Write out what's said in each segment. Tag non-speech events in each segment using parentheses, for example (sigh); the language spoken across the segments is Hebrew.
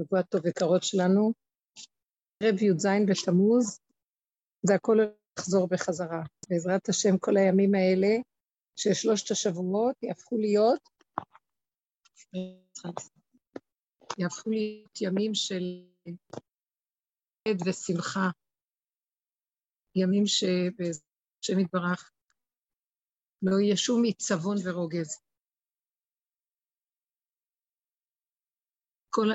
שבוע טוב יקרות שלנו. ערב י"ז בתמוז, זה הכל לחזור בחזרה. בעזרת השם כל הימים האלה של שלושת השבועות יהפכו להיות, יהפכו להיות ימים של עד ושמחה, ימים שבעזרת השם יתברך לא יהיה שום עיצבון ורוגז. כל,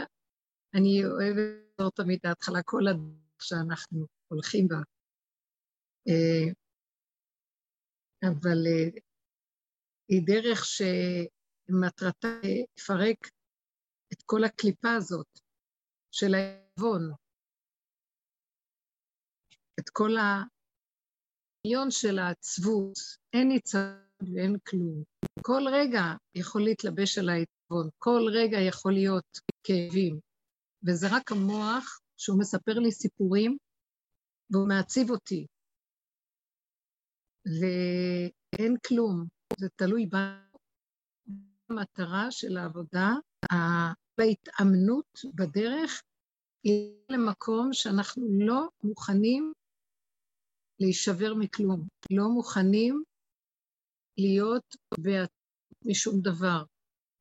אני אוהבת לזכור תמיד ההתחלה, כל הדרך שאנחנו הולכים בה. אה, אבל אה, היא דרך שמטרתה לפרק את כל הקליפה הזאת של העוון, את כל העליון של העצבות, אין ניצחון ואין כלום. כל רגע יכול להתלבש על העצבון, כל רגע יכול להיות כאבים, וזה רק המוח שהוא מספר לי סיפורים והוא מעציב אותי. ואין כלום, זה תלוי במטרה של העבודה, בהתאמנות בדרך היא למקום שאנחנו לא מוכנים להישבר מכלום, לא מוכנים להיות משום דבר,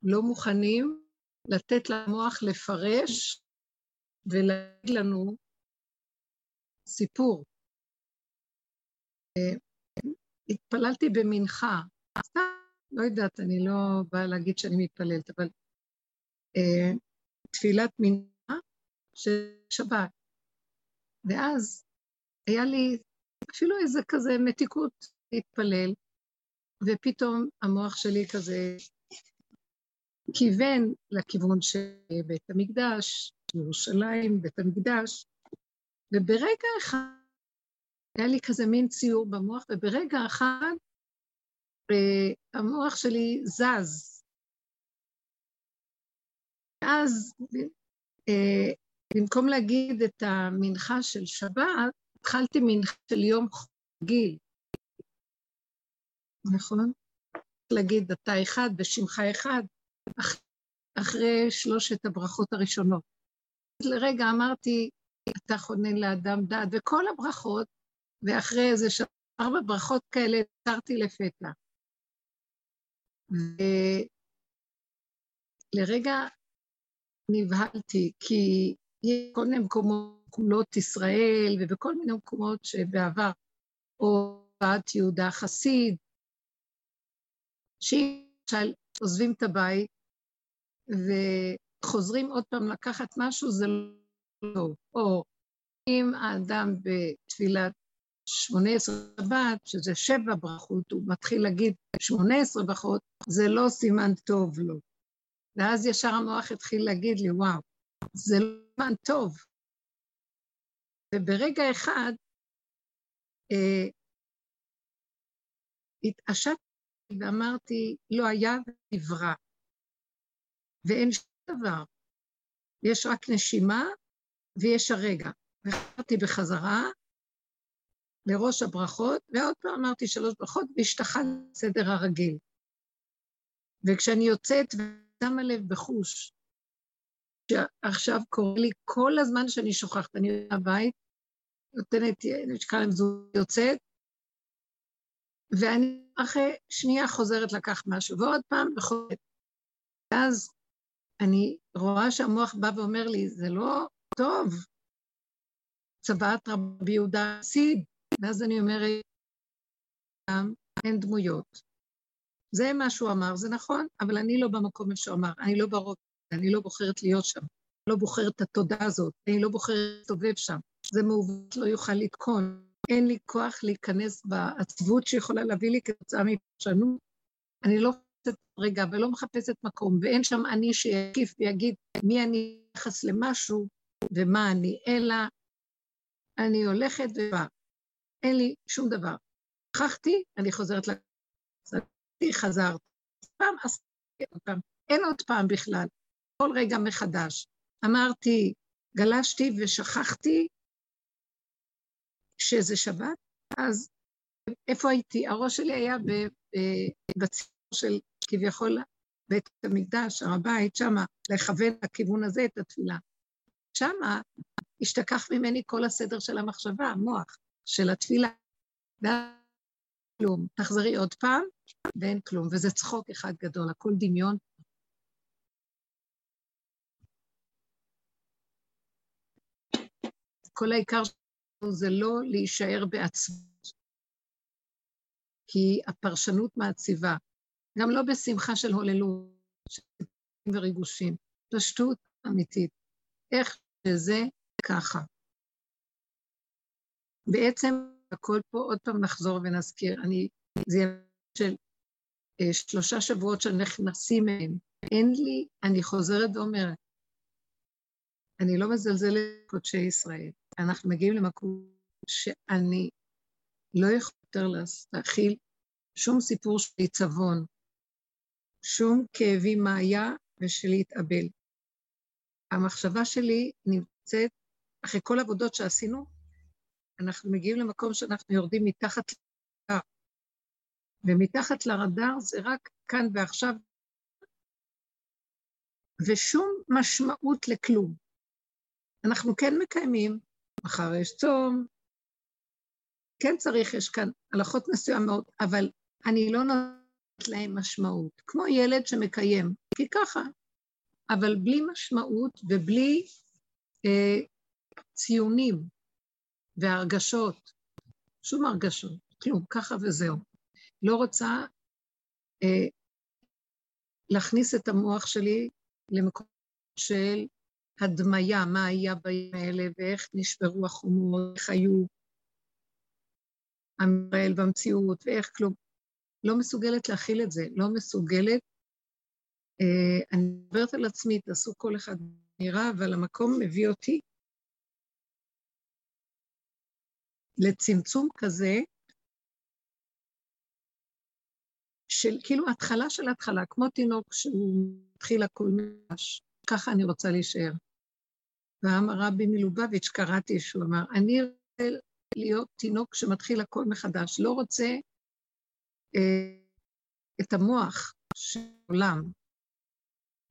לא מוכנים לתת למוח לפרש ולהגיד לנו סיפור. התפללתי במנחה, לא יודעת, אני לא באה להגיד שאני מתפללת, אבל uh, תפילת מנחה של שבת. ואז היה לי אפילו איזה כזה מתיקות להתפלל, ופתאום המוח שלי כזה כיוון לכיוון של בית המקדש, ירושלים, בית המקדש, וברגע אחד היה לי כזה מין ציור במוח, וברגע אחד אה, המוח שלי זז. ואז אה, במקום להגיד את המנחה של שבת, התחלתי מנחה של יום חגיל. נכון? להגיד אתה אחד בשמך אחד, אחרי שלושת הברכות הראשונות. לרגע אמרתי, אתה חונן לאדם דעת, וכל הברכות, ואחרי איזה ארבע ברכות כאלה עצרתי לפתע. ולרגע נבהלתי, כי יש כל מיני מקומות, גבולות ישראל, ובכל מיני מקומות שבעבר, או בת יהודה חסיד, שאם למשל עוזבים את הבית וחוזרים עוד פעם לקחת משהו, זה לא. או אם האדם בתפילת שמונה עשרה שבת, שזה שבע ברכות, הוא מתחיל להגיד שמונה עשרה ברכות, זה לא סימן טוב לו. ואז ישר המוח התחיל להגיד לי, וואו, זה לא סימן טוב. וברגע אחד אה, התעשתתי ואמרתי, לא היה ונברא, ואין דבר. יש רק נשימה ויש הרגע. וחזרתי בחזרה לראש הברכות, ועוד פעם אמרתי שלוש ברכות, והשתחל לסדר הרגיל. וכשאני יוצאת ושמה לב בחוש, שעכשיו קורה לי כל הזמן שאני שוכחת, אני בבית, נותנת, נשקע להם זו יוצאת, ואני אחרי שנייה חוזרת לקח משהו, ועוד פעם וחוזרת. ואז אני רואה שהמוח בא ואומר לי, זה לא טוב, צוואת רבי יהודה סיד, ואז אני אומרת, אין דמויות. זה מה שהוא אמר, זה נכון, אבל אני לא במקום איפה שהוא אמר, אני לא ברוב, אני לא בוחרת להיות שם, לא בוחרת את התודעה הזאת, אני לא בוחרת להסתובב שם. זה מעוות, לא יוכל לתקון. אין לי כוח להיכנס בעצבות שיכולה להביא לי כתוצאה מפרשנות. אני לא רגע ולא מחפשת מקום, ואין שם אני שיקיף ויגיד מי אני ביחס למשהו ומה אני, אלא אני הולכת ובאה. אין לי שום דבר. שכחתי, אני חוזרת ל... חזרתי. פעם עשיתי עוד פעם. אין עוד פעם בכלל. כל רגע מחדש. אמרתי, גלשתי ושכחתי שזה שבת, אז איפה הייתי? הראש שלי היה בציבור של כביכול בית המקדש, הר הבית, שמה, לכוון לכיוון הזה את התפילה. שמה השתכח ממני כל הסדר של המחשבה, המוח, של התפילה. כלום. תחזרי עוד פעם, ואין כלום. וזה צחוק אחד גדול, הכל דמיון. כל העיקר שלנו זה לא להישאר בעצמות, כי הפרשנות מעציבה, גם לא בשמחה של הוללות וריגושים, פשטות אמיתית. איך שזה ככה. בעצם הכל פה, עוד פעם נחזור ונזכיר, אני, זה של אה, שלושה שבועות שנכנסים מהם. אין לי, אני חוזרת ואומרת, אני לא מזלזלת בקודשי ישראל. אנחנו מגיעים למקום שאני לא יכול יותר להכיל שום סיפור של עיצבון, שום כאבי מה היה ושלהתאבל. המחשבה שלי נמצאת, אחרי כל העבודות שעשינו, אנחנו מגיעים למקום שאנחנו יורדים מתחת לרדאר, ומתחת לרדאר זה רק כאן ועכשיו, ושום משמעות לכלום. אנחנו כן מקיימים, מחר יש צום, כן צריך, יש כאן הלכות מסוימות, אבל אני לא נותנת להם משמעות, כמו ילד שמקיים, כי ככה, אבל בלי משמעות ובלי אה, ציונים והרגשות, שום הרגשות, כלום, ככה וזהו. לא רוצה אה, להכניס את המוח שלי למקום של הדמיה, מה היה בימים האלה ואיך נשברו החומות, איך היו עם ישראל במציאות ואיך כלום. לא מסוגלת להכיל את זה, לא מסוגלת. אה, אני מדברת על עצמי, תעשו כל אחד נראה, אבל המקום מביא אותי לצמצום כזה, של כאילו התחלה של התחלה, כמו תינוק שהוא מתחיל הכול ממש, ככה אני רוצה להישאר. ואמר רבי מלובביץ', קראתי שהוא אמר, אני רוצה להיות תינוק שמתחיל הכל מחדש, לא רוצה את המוח של העולם.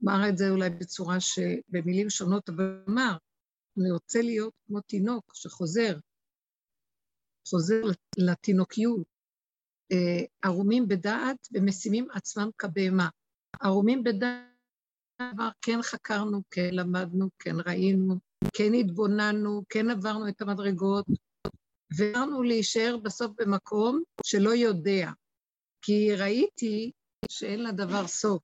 אמר את זה אולי בצורה שבמילים שונות, אבל אמר, אני רוצה להיות כמו תינוק שחוזר, חוזר לתינוקיות, אה, ערומים בדעת ומשימים עצמם כבהמה. ערומים בדעת, דבר כן חקרנו, כן למדנו, כן ראינו, כן התבוננו, כן עברנו את המדרגות, ועברנו להישאר בסוף במקום שלא יודע, כי ראיתי שאין לדבר סוף.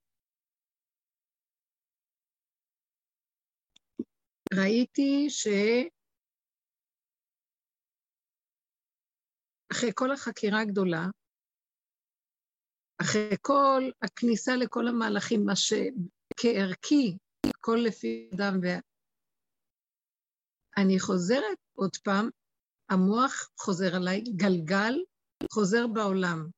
ראיתי ש... אחרי כל החקירה הגדולה, אחרי כל הכניסה לכל המהלכים, מה שכערכי, כל לפי אדם, ואני חוזרת עוד פעם, המוח חוזר עליי, גלגל חוזר בעולם.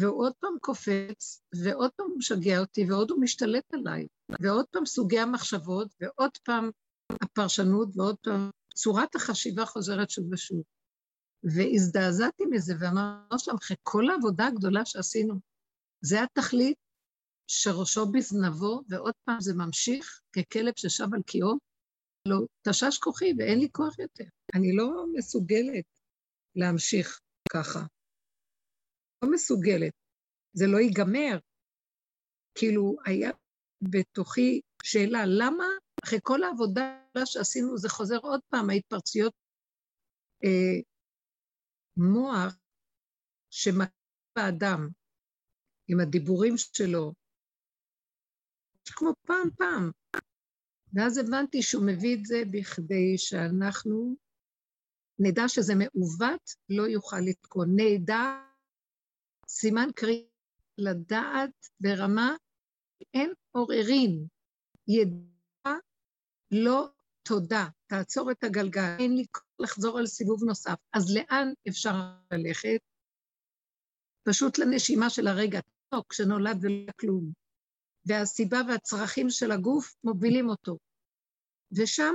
והוא עוד פעם קופץ, ועוד פעם הוא משגע אותי, ועוד הוא משתלט עליי, ועוד פעם סוגי המחשבות, ועוד פעם הפרשנות, ועוד פעם צורת החשיבה חוזרת שוב ושוב. והזדעזעתי מזה ואמרתי שם, אחרי כל העבודה הגדולה שעשינו, זה התכלית שראשו בזנבו, ועוד פעם זה ממשיך ככלב ששב על קיאו, לא, תשש כוחי ואין לי כוח יותר. אני לא מסוגלת להמשיך ככה. לא מסוגלת. זה לא ייגמר. כאילו, היה בתוכי שאלה, למה אחרי כל העבודה שעשינו זה חוזר עוד פעם, ההתפרצויות אה, מוח שמכה באדם עם הדיבורים שלו, כמו פעם פעם. ואז הבנתי שהוא מביא את זה בכדי שאנחנו נדע שזה מעוות, לא יוכל לתקון. נדע, סימן קרי, לדעת ברמה, אין עוררין. ידע לא תודה, תעצור את הגלגל, אין לי לחזור על סיבוב נוסף. אז לאן אפשר ללכת? פשוט לנשימה של הרגע, תינוק שנולד ולא כלום. והסיבה והצרכים של הגוף מובילים אותו. ושם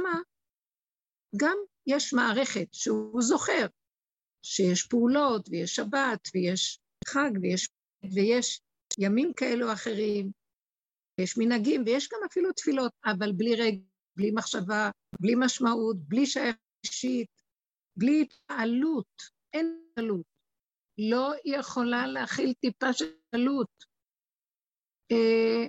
גם יש מערכת שהוא זוכר שיש פעולות ויש שבת ויש חג ויש, ויש ימים כאלו או אחרים, יש מנהגים ויש גם אפילו תפילות, אבל בלי רגע, בלי מחשבה, בלי משמעות, בלי שייך אישית, בלי התעלות, אין התעלות. לא יכולה להכיל טיפה של התעלות. אה,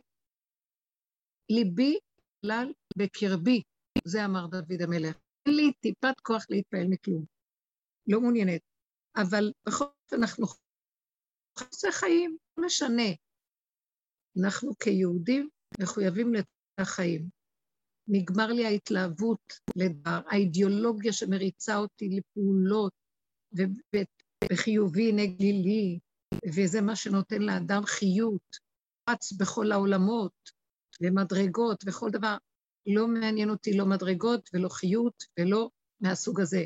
ליבי כלל בקרבי, זה אמר דוד המלך. אין לי טיפת כוח להתפעל מכלום. לא מעוניינת. אבל בכל זאת אנחנו חוסי חיים, לא משנה. אנחנו כיהודים מחויבים לחיים. נגמר לי ההתלהבות לדבר, האידיאולוגיה שמריצה אותי לפעולות וחיובי נגלילי, וזה מה שנותן לאדם חיות, רץ בכל העולמות, ומדרגות וכל דבר. לא מעניין אותי לא מדרגות ולא חיות ולא מהסוג הזה.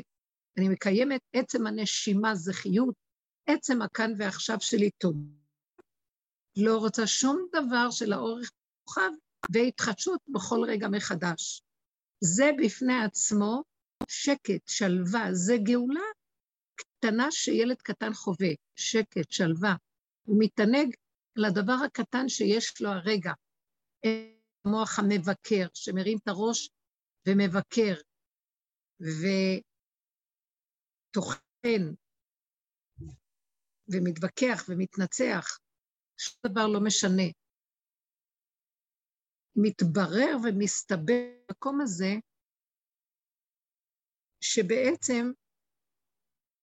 אני מקיימת עצם הנשימה זה חיות, עצם הכאן ועכשיו שלי טוב. לא רוצה שום דבר של האורך מורחב והתחדשות בכל רגע מחדש. זה בפני עצמו שקט, שלווה, זה גאולה קטנה שילד קטן חווה, שקט, שלווה. הוא מתענג לדבר הקטן שיש לו הרגע. המוח המבקר, שמרים את הראש ומבקר, וטוחן, ומתווכח ומתנצח, שום דבר לא משנה. מתברר ומסתבר במקום הזה, שבעצם,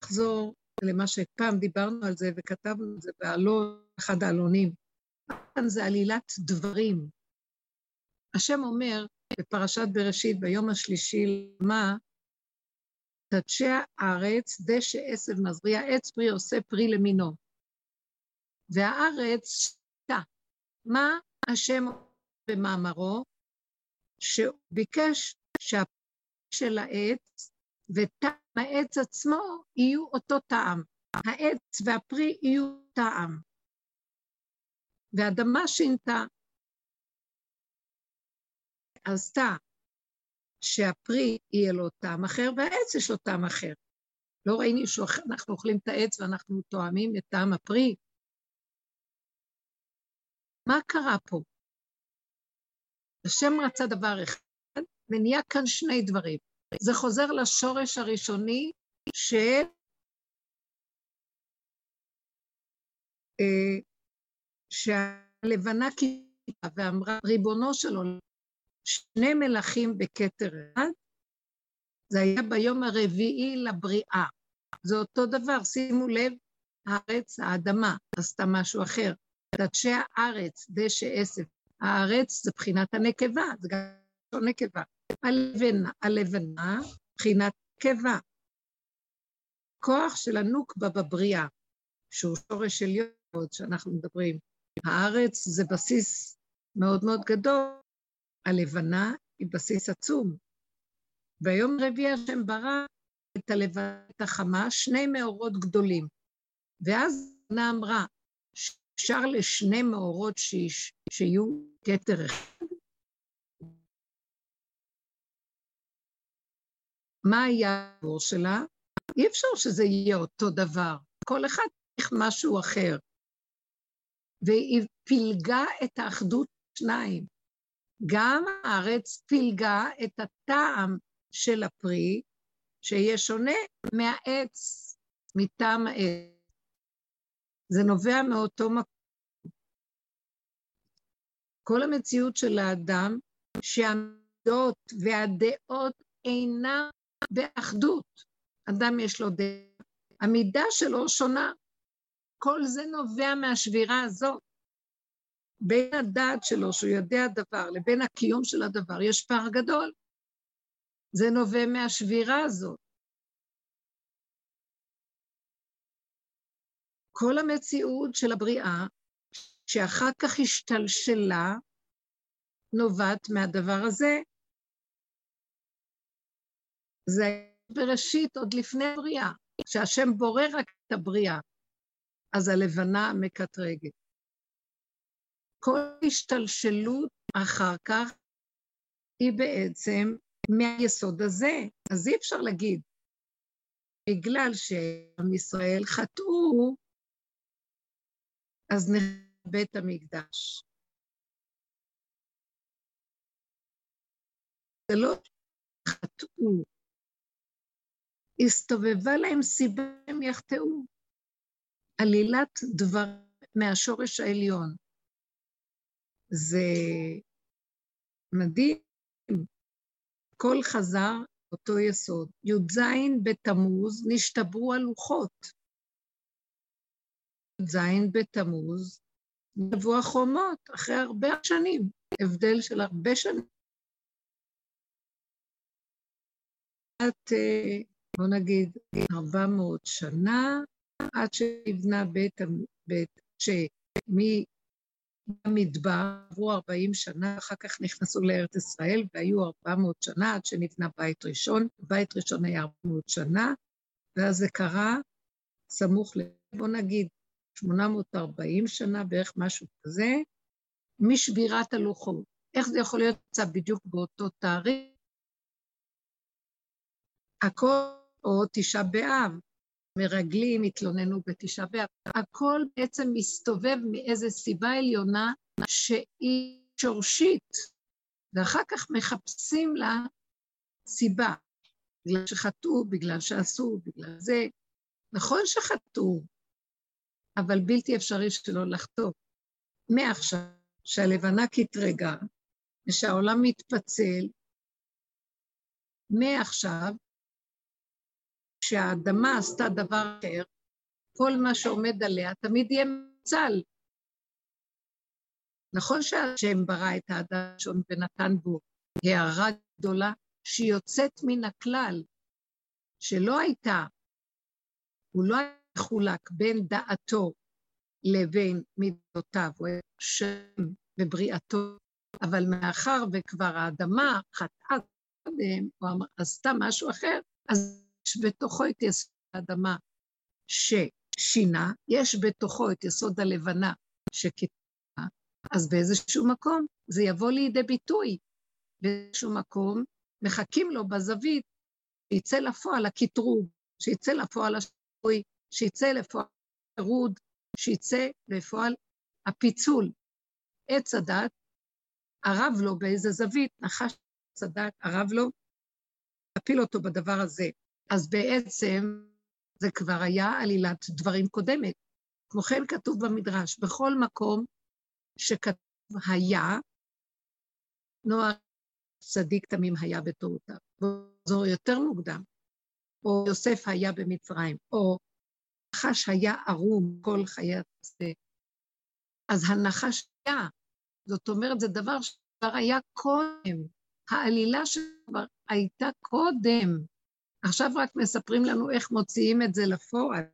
נחזור למה שפעם דיברנו על זה וכתבנו את זה בעלון, אחד העלונים, כאן זה עלילת דברים. השם אומר בפרשת בראשית, ביום השלישי, מה? תדשי הארץ, דשא עשב מזריע, עץ פרי עושה פרי למינו. והארץ שתה. מה השם במאמרו? שהוא ביקש שהפרי של העץ וטעם העץ עצמו יהיו אותו טעם. העץ והפרי יהיו טעם. והאדמה שינתה, עשתה שהפרי יהיה לו טעם אחר והעץ יש לו טעם אחר. לא ראינו שאנחנו אוכלים את העץ ואנחנו תואמים את טעם הפרי? מה קרה פה? השם רצה דבר אחד, ונהיה כאן שני דברים. זה חוזר לשורש הראשוני של אה, שהלבנה קיבלה ואמרה, ריבונו של עולם, שני מלכים בכתר אחד, זה היה ביום הרביעי לבריאה. זה אותו דבר, שימו לב, הארץ, האדמה, עשתה משהו אחר. תדשי הארץ, דשא עשב. הארץ זה בחינת הנקבה, זה גם לא נקבה. הלבנה, הלבנה, בחינת נקבה. כוח של הנוקבה בבריאה, שהוא שורש עליון, שאנחנו מדברים. הארץ זה בסיס מאוד מאוד גדול, הלבנה היא בסיס עצום. ביום רביעי השם ברא את הלבנה, את החמה, שני מאורות גדולים. ואז נא אמרה, אפשר לשני מאורות שיש, שיהיו כתר אחד? מה היה הבור שלה? אי אפשר שזה יהיה אותו דבר. כל אחד צריך משהו אחר. והיא פילגה את האחדות שניים. גם הארץ פילגה את הטעם של הפרי, שיהיה שונה מהעץ, מטעם העץ. זה נובע מאותו מקום. כל המציאות של האדם, שהעמדות והדעות אינם באחדות. אדם יש לו דעה, המידה שלו שונה. כל זה נובע מהשבירה הזאת. בין הדעת שלו, שהוא יודע דבר, לבין הקיום של הדבר, יש פער גדול. זה נובע מהשבירה הזאת. כל המציאות של הבריאה, שאחר כך השתלשלה, נובעת מהדבר הזה. זה בראשית, עוד לפני הבריאה, כשהשם בורא רק את הבריאה, אז הלבנה מקטרגת. כל השתלשלות אחר כך היא בעצם מהיסוד הזה. אז אי אפשר להגיד, בגלל שעם ישראל חטאו, אז נכבה את המקדש. זה לא חטאו. הסתובבה להם סיבה הם יחטאו. עלילת דבר מהשורש העליון. זה מדהים. כל חזר אותו יסוד. י"ז בתמוז נשתברו הלוחות. י"ז בתמוז נבוא החומות אחרי הרבה שנים, הבדל של הרבה שנים. אה, בוא נגיד, 400 שנה, עד שנבנה בית, בית שמהמדבר עברו 40 שנה, אחר כך נכנסו לארץ ישראל, והיו 400 שנה עד שנבנה בית ראשון. בית ראשון היה 400 שנה, ואז זה קרה סמוך ל... בוא נגיד, 840 שנה, בערך משהו כזה, משבירת הלוחות. איך זה יכול להיות בדיוק באותו תאריך? הכל, או תשעה באב, מרגלים התלוננו בתשעה באב, הכל בעצם מסתובב מאיזו סיבה עליונה שהיא שורשית, ואחר כך מחפשים לה סיבה, בגלל שחטאו, בגלל שעשו, בגלל זה. נכון שחטאו, אבל בלתי אפשרי שלא לחטוא. מעכשיו, שהלבנה קטרגה, ושהעולם מתפצל, מעכשיו, כשהאדמה עשתה דבר אחר, כל מה שעומד עליה תמיד יהיה מצל. נכון שהשם ברא את האדם הראשון ונתן בו הערה גדולה שהיא יוצאת מן הכלל, שלא הייתה, הוא לא היה מחולק בין דעתו לבין מידותיו, הוא היה שם בבריאתו, אבל מאחר וכבר האדמה חטאה קודם, או עשתה משהו אחר, אז בתוכו את יסוד האדמה ששינה, יש בתוכו את יסוד הלבנה שקיטנה, אז באיזשהו מקום זה יבוא לידי ביטוי. באיזשהו מקום מחכים לו בזווית שיצא לפועל הקטרוג, שיצא לפועל השינוי, שיצא לפועל הפירוד, שיצא לפועל הפיצול. עץ הדת, ערב לו באיזה זווית, נחש עץ הדת, ערב לו, הפיל אותו בדבר הזה. אז בעצם זה כבר היה עלילת דברים קודמת. כמו כן כתוב במדרש, בכל מקום שכתוב היה, נוער צדיק תמים היה בתורותיו. זו יותר מוקדם. או יוסף היה במצרים, או נחש היה ערום כל חיי השדה. אז הנחש היה, זאת אומרת, זה דבר שכבר היה קודם. העלילה שכבר הייתה קודם. עכשיו רק מספרים לנו איך מוציאים את זה לפועל.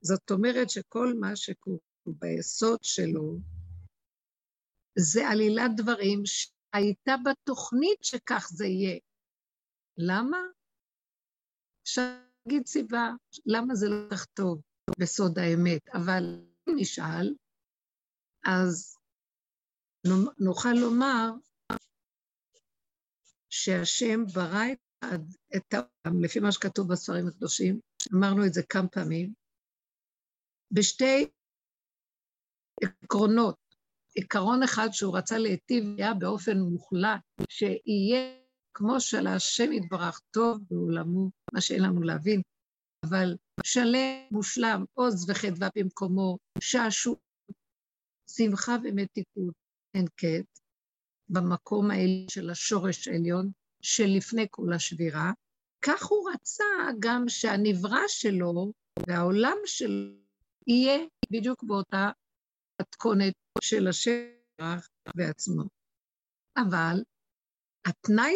זאת אומרת שכל מה שקורה ביסוד שלו, זה עלילת דברים שהייתה בתוכנית שכך זה יהיה. למה? אפשר סיבה, למה זה לא כך טוב בסוד האמת, אבל אם נשאל, אז נוכל לומר שהשם ברא את את העולם, לפי מה שכתוב בספרים הקדושים, אמרנו את זה כמה פעמים, בשתי עקרונות. עיקרון אחד שהוא רצה להיטיב היה באופן מוחלט, שיהיה כמו שלהשם יתברך טוב בעולמו, מה שאין לנו להבין, אבל שלם, מושלם, עוז וחדווה במקומו, שעשוע, שמחה ומתיקות, אין קץ, במקום האלה של השורש העליון, שלפני כל השבירה, כך הוא רצה גם שהנברא שלו והעולם שלו יהיה בדיוק באותה מתכונת של השם בעצמו. אבל התנאי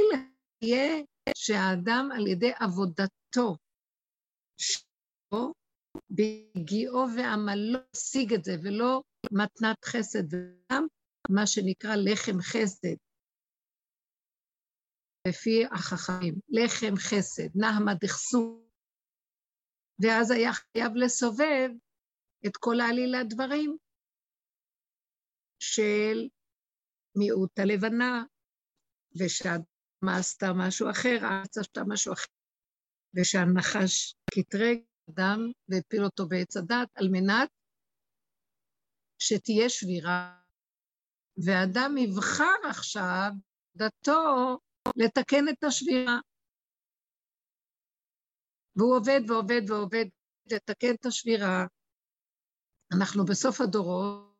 יהיה שהאדם על ידי עבודתו שלו, בהגיעו ועמלו, השיג את זה, ולא מתנת חסד, וגם מה שנקרא לחם חסד, לפי החכמים, לחם חסד, נהמה דכסו, ואז היה חייב לסובב את כל העלילת דברים של מיעוט הלבנה, ושהאדמה עשתה משהו אחר, הארץ עשתה משהו אחר, ושהנחש קטרג אדם והפיל אותו בעץ הדת, על מנת שתהיה שבירה, ואדם יבחר עכשיו דתו לתקן את השבירה. והוא עובד ועובד ועובד לתקן את השבירה. אנחנו בסוף הדורות,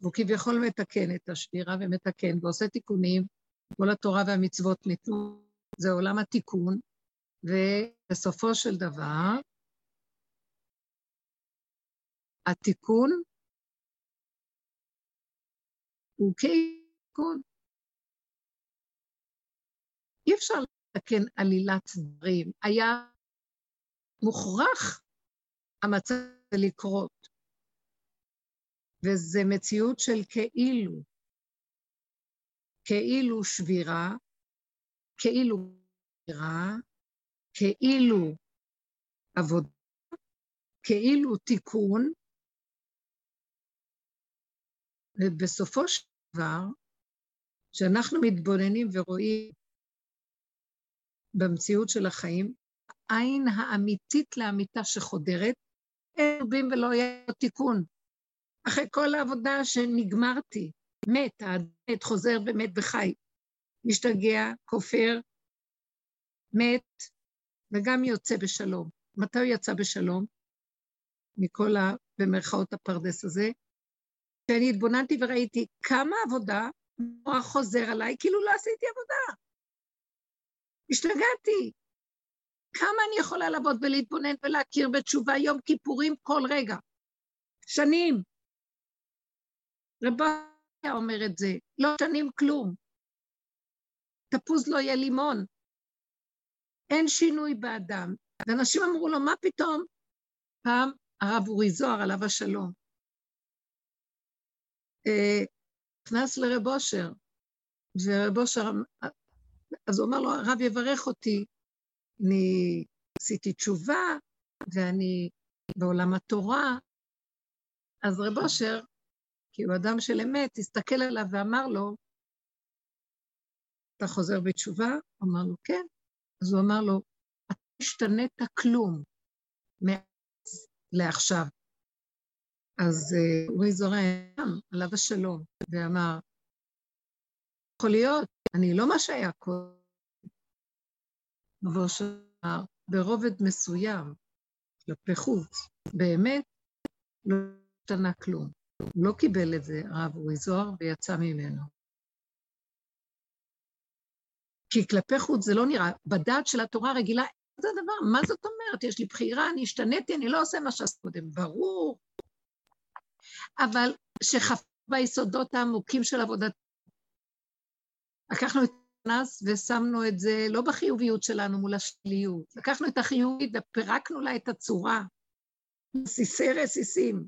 והוא כביכול מתקן את השבירה ומתקן ועושה תיקונים, כל התורה והמצוות ניתנו, זה עולם התיקון, ובסופו של דבר, התיקון הוא כתיקון. אי אפשר לתקן עלילת דברים. היה מוכרח המצב לקרות. וזו מציאות של כאילו. כאילו שבירה, כאילו שבירה, כאילו עבודה, כאילו תיקון, ובסופו של דבר, כשאנחנו מתבוננים ורואים במציאות של החיים, העין האמיתית לאמיתה שחודרת, אין רבים ולא יהיה תיקון. אחרי כל העבודה שנגמרתי, מת, המת חוזר ומת וחי, משתגע, כופר, מת, וגם יוצא בשלום. מתי הוא יצא בשלום? מכל ה... במרכאות הפרדס הזה? כשאני התבוננתי וראיתי כמה עבודה, מוח חוזר עליי, כאילו לא עשיתי עבודה. השתגעתי. כמה אני יכולה לעבוד ולהתבונן ולהכיר בתשובה יום כיפורים כל רגע? שנים. רביה אומר את זה, לא שנים כלום. תפוז לא יהיה לימון. אין שינוי באדם. ואנשים אמרו לו, מה פתאום? פעם הרב אורי זוהר, עליו השלום, אה, נכנס לרב אושר, ורב אושר, אז הוא אמר לו, הרב יברך אותי, אני עשיתי תשובה, ואני בעולם התורה. אז רב אושר, כי הוא אדם של אמת, הסתכל עליו ואמר לו, אתה חוזר בתשובה? הוא אמר לו, כן. אז הוא אמר לו, אתה השתנית כלום מאז לעכשיו. אז אה, אורי זורם, עליו השלום, ואמר, יכול להיות, אני לא מה שהיה קודם. מבוא שאמר, ברובד מסוים, כלפי חוץ, באמת, לא השתנה כלום. הוא לא קיבל את זה, הרב אורי זוהר, ויצא ממנו. כי כלפי חוץ זה לא נראה, בדעת של התורה הרגילה, זה הדבר, מה זאת אומרת? יש לי בחירה, אני השתניתי, אני לא עושה מה שעשיתי קודם, ברור. אבל שחפר ביסודות העמוקים של עבודת... לקחנו את הנס ושמנו את זה לא בחיוביות שלנו מול השליליות, לקחנו את החיובית ופירקנו לה את הצורה, רסיסי רסיסים,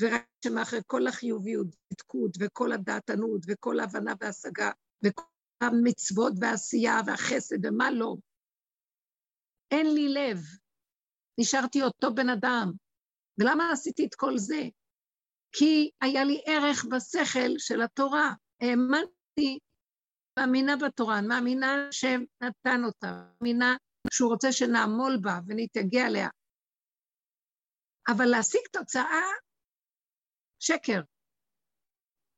ורק שמאחרי כל החיוביות, דתקות וכל הדעתנות וכל ההבנה וההשגה וכל המצוות והעשייה והחסד ומה לא, אין לי לב, נשארתי אותו בן אדם. ולמה עשיתי את כל זה? כי היה לי ערך בשכל של התורה. האמנתי, מאמינה בתורה, מאמינה שנתן אותה, מאמינה שהוא רוצה שנעמול בה ונתייגע עליה. אבל להשיג תוצאה, שקר.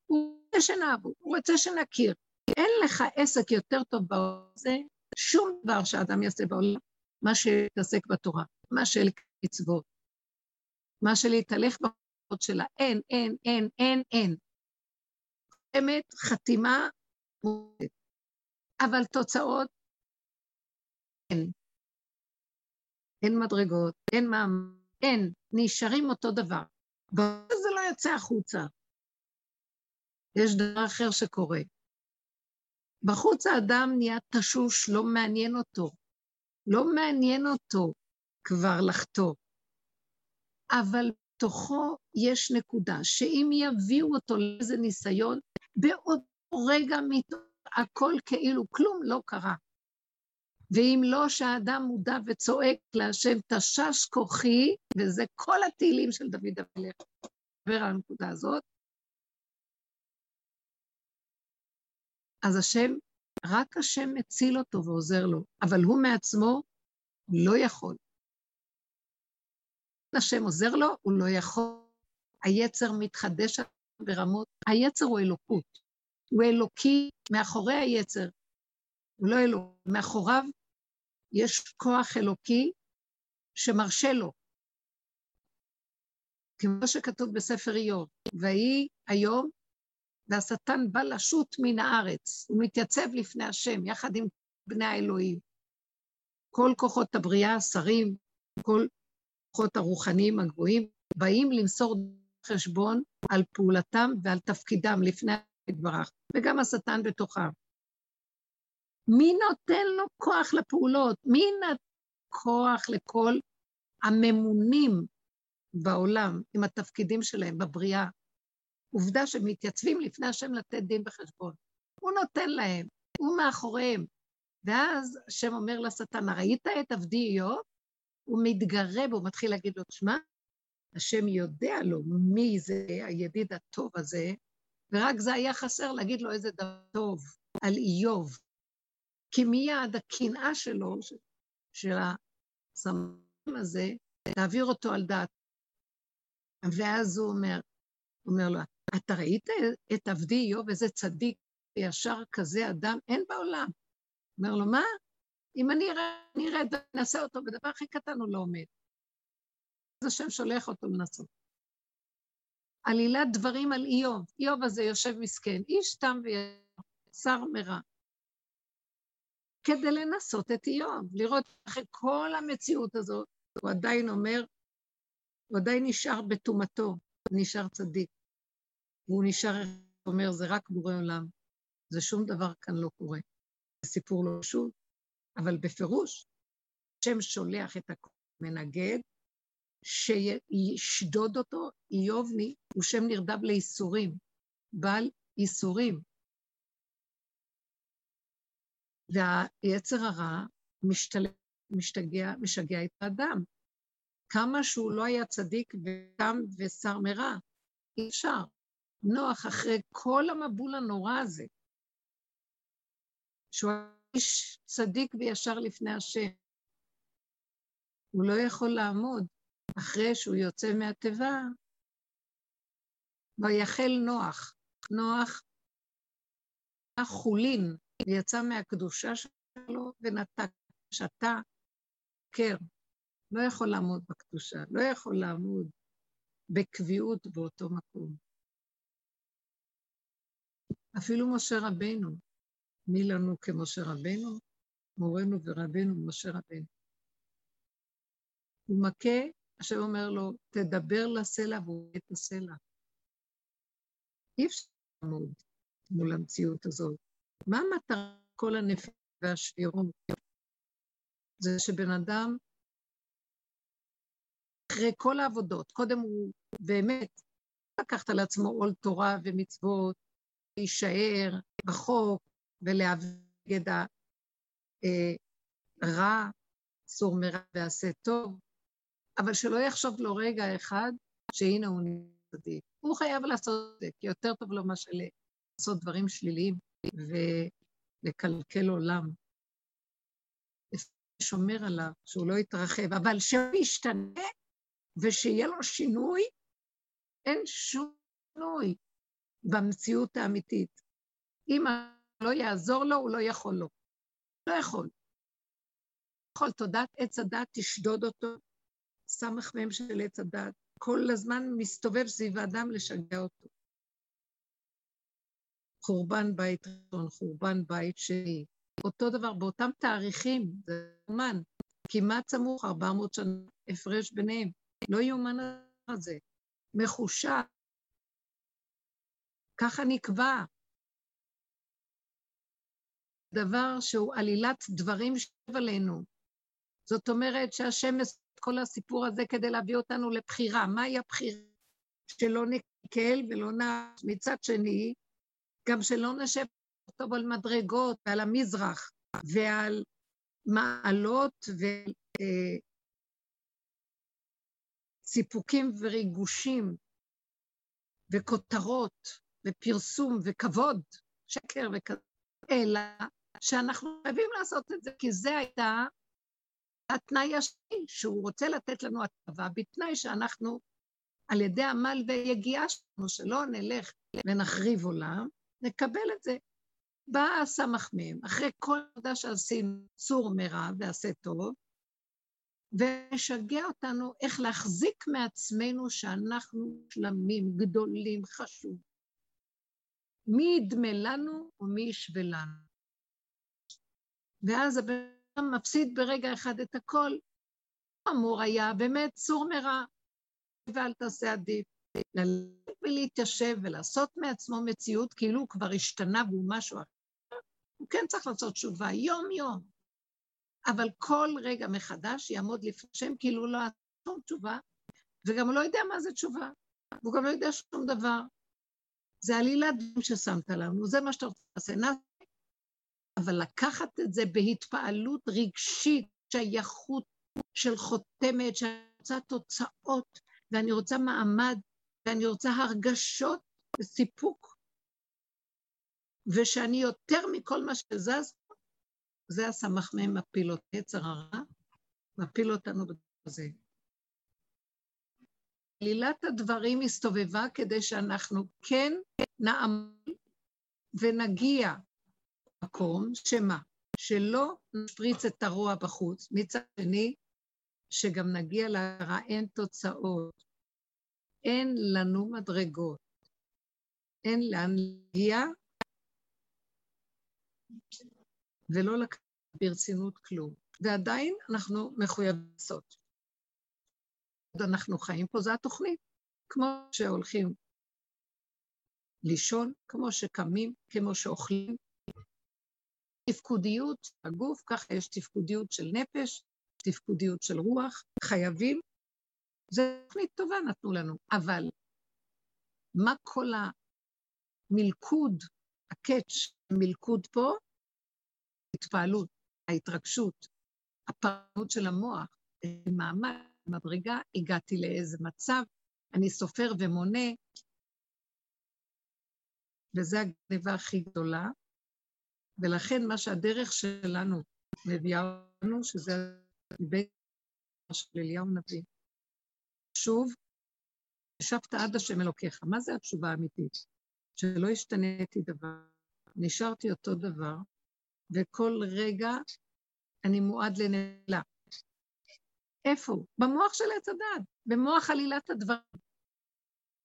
הוא רוצה שנעבוד, הוא רוצה שנכיר. אין לך עסק יותר טוב בזה, שום דבר שאדם יעשה בעולם, מה שיתעסק בתורה, מה של מצוות, מה שלהתהלך בחוץ שלה. אין, אין, אין, אין, אין. אמת, חתימה, אבל תוצאות, אין. אין מדרגות, אין מאמר, אין, נשארים אותו דבר. זה לא יוצא החוצה. יש דבר אחר שקורה. בחוץ האדם נהיה תשוש, לא מעניין אותו. לא מעניין אותו כבר לחטוא. אבל בתוכו יש נקודה, שאם יביאו אותו לאיזה ניסיון, בעוד רגע מתוך הכל כאילו כלום לא קרה. ואם לא שהאדם מודע וצועק להשם תשש כוחי, וזה כל התהילים של דוד המלך, דבר על הנקודה הזאת, אז השם, רק השם מציל אותו ועוזר לו, אבל הוא מעצמו לא יכול. השם עוזר לו, הוא לא יכול. היצר מתחדש ברמות, היצר הוא אלוקות. הוא אלוקי מאחורי היצר. הוא לא אלוהים. מאחוריו יש כוח אלוקי שמרשה לו. כמו שכתוב בספר איוב, ויהי היום, והשטן בא לשוט מן הארץ, הוא מתייצב לפני השם, יחד עם בני האלוהים. כל כוחות הבריאה, השרים, כל כוחות הרוחניים הגבוהים, באים למסור חשבון על פעולתם ועל תפקידם לפני יתברך, וגם השטן בתוכם. מי נותן לו כוח לפעולות? מי נותן כוח לכל הממונים בעולם עם התפקידים שלהם בבריאה? עובדה שהם מתייצבים לפני השם לתת דין וחשבון. הוא נותן להם, הוא מאחוריהם. ואז השם אומר לשטן, ראית את עבדי איוב? הוא מתגרה בו, הוא מתחיל להגיד לו, תשמע, השם יודע לו מי זה הידיד הטוב הזה, ורק זה היה חסר להגיד לו איזה דבר טוב על איוב. כי מיד הקנאה שלו, של הסמם הזה, תעביר אותו על דעת. ואז הוא אומר, אומר לו, אתה ראית את עבדי איוב, איזה צדיק וישר כזה אדם? אין בעולם. אומר לו, מה? אם אני ארד ונעשה אותו בדבר הכי קטן, הוא לא עומד. אז השם שולח אותו לנסות. עלילת דברים על איוב. איוב הזה יושב מסכן, איש תם ושר מרע. כדי לנסות את איוב, לראות אחרי כל המציאות הזאת, הוא עדיין אומר, הוא עדיין נשאר בטומאתו, נשאר צדיק. והוא נשאר, אומר, זה רק בורא עולם. זה שום דבר כאן לא קורה. זה סיפור לא פשוט, אבל בפירוש, השם שולח את הכול מנגד, שישדוד אותו, איובני הוא שם נרדב לייסורים, בעל ייסורים. והיצר הרע משתלט, משתגע, משגע את האדם. כמה שהוא לא היה צדיק וקם ושר מרע, אי אפשר. נוח, אחרי כל המבול הנורא הזה, שהוא איש צדיק וישר לפני השם, הוא לא יכול לעמוד אחרי שהוא יוצא מהתיבה, ויחל נוח. נוח חולין, ויצא מהקדושה שלו ונתק, שתה, קר. לא יכול לעמוד בקדושה, לא יכול לעמוד בקביעות באותו מקום. אפילו משה רבנו, מי לנו כמשה רבנו? מורנו ורבנו משה רבנו. הוא מכה השם אומר לו, תדבר לסלע והוא את הסלע. אי אפשר לעמוד מול המציאות הזאת. מה המטרה כל הנפילה והשבירות? זה שבן אדם, אחרי כל העבודות, קודם הוא באמת לקחת על עצמו עול תורה ומצוות, להישאר בחוק ולהביא את הרע, סור מרע ועשה טוב, אבל שלא יחשוב לו רגע אחד שהנה הוא צדיק. הוא חייב לעשות את זה, כי יותר טוב לו מאשר לעשות דברים שליליים ולקלקל עולם. שומר עליו, שהוא לא יתרחב, אבל שהוא ישתנה ושיהיה לו שינוי, אין שום שינוי במציאות האמיתית. אם לא יעזור לו, הוא לא יכול לו. לא יכול. יכול תודעת עץ הדת תשדוד אותו, סמך מהם של עץ הדת, כל הזמן מסתובב סביב האדם לשגע אותו. חורבן בית ראשון, חורבן בית שני. אותו דבר, באותם תאריכים, זה יאומן, כמעט סמוך, 400 שנה הפרש ביניהם. לא יאומן הזה. מחושב. ככה נקבע. דבר שהוא עלילת דברים שב עלינו. זאת אומרת שהשם כל הסיפור הזה כדי להביא אותנו לבחירה. מהי הבחירה? שלא נקל ולא נעש. מצד שני, גם שלא נשב טוב על מדרגות ועל המזרח ועל מעלות וסיפוקים אה, וריגושים וכותרות ופרסום וכבוד, שקר וכזה, אלא שאנחנו חייבים לעשות את זה, כי זה הייתה התנאי השני, שהוא רוצה לתת לנו הטבה, בתנאי שאנחנו, על ידי עמל ויגיעה שלנו, שלא נלך ונחריב עולם, נקבל את זה. בא הסמך מהם, אחרי כל עבודה שעשינו, צור מרע ועשה טוב, ומשגע אותנו איך להחזיק מעצמנו שאנחנו שלמים, גדולים, חשובים. מי ידמה לנו ומי ישווה לנו. ואז הבן מפסיד ברגע אחד את הכל. אמור היה באמת סור מרע, ואל תעשה עדיף. ללכת ולהתיישב ולעשות מעצמו מציאות כאילו הוא כבר השתנה והוא משהו אחר. הוא כן צריך לעשות תשובה יום-יום. אבל כל רגע מחדש יעמוד לפני השם כאילו לא עשה תשובה, וגם הוא לא יודע מה זה תשובה, והוא גם לא יודע שום דבר. זה עלילת דברים ששמת לנו, זה מה שאתה רוצה לעשות. אבל לקחת את זה בהתפעלות רגשית, שייכות של חותמת, שאני רוצה תוצאות, ואני רוצה מעמד, ואני רוצה הרגשות וסיפוק, ושאני יותר מכל מה שזז, זה הסמ"ם מפיל אותי, יצר הרע, מפיל אותנו בזה. עלילת הדברים הסתובבה כדי שאנחנו כן נעמל ונגיע למקום שמה? שלא נשפריץ את הרוע בחוץ, מצד שני, שגם נגיע להרע, אין תוצאות, אין לנו מדרגות, אין לאן להגיע, ולא לקחת ברצינות כלום. ועדיין אנחנו מחויבים לעשות. עוד אנחנו חיים פה, זו התוכנית. כמו שהולכים לישון, כמו שקמים, כמו שאוכלים. תפקודיות הגוף, ככה יש תפקודיות של נפש, תפקודיות של רוח, חייבים. זו תוכנית טובה נתנו לנו, אבל מה כל המלכוד, הקאץ', המלכוד פה? התפעלות, ההתרגשות, הפרנות של המוח, מעמד, מדרגה, הגעתי לאיזה מצב, אני סופר ומונה, וזו הגניבה הכי גדולה, ולכן מה שהדרך שלנו מביאה לנו, שזה מבית של אליהו נביא. שוב, ישבת עד השם אלוקיך. מה זה התשובה האמיתית? שלא השתניתי דבר, נשארתי אותו דבר, וכל רגע אני מועד לנעלה. איפה הוא? במוח של עץ הדת, במוח עלילת הדברים.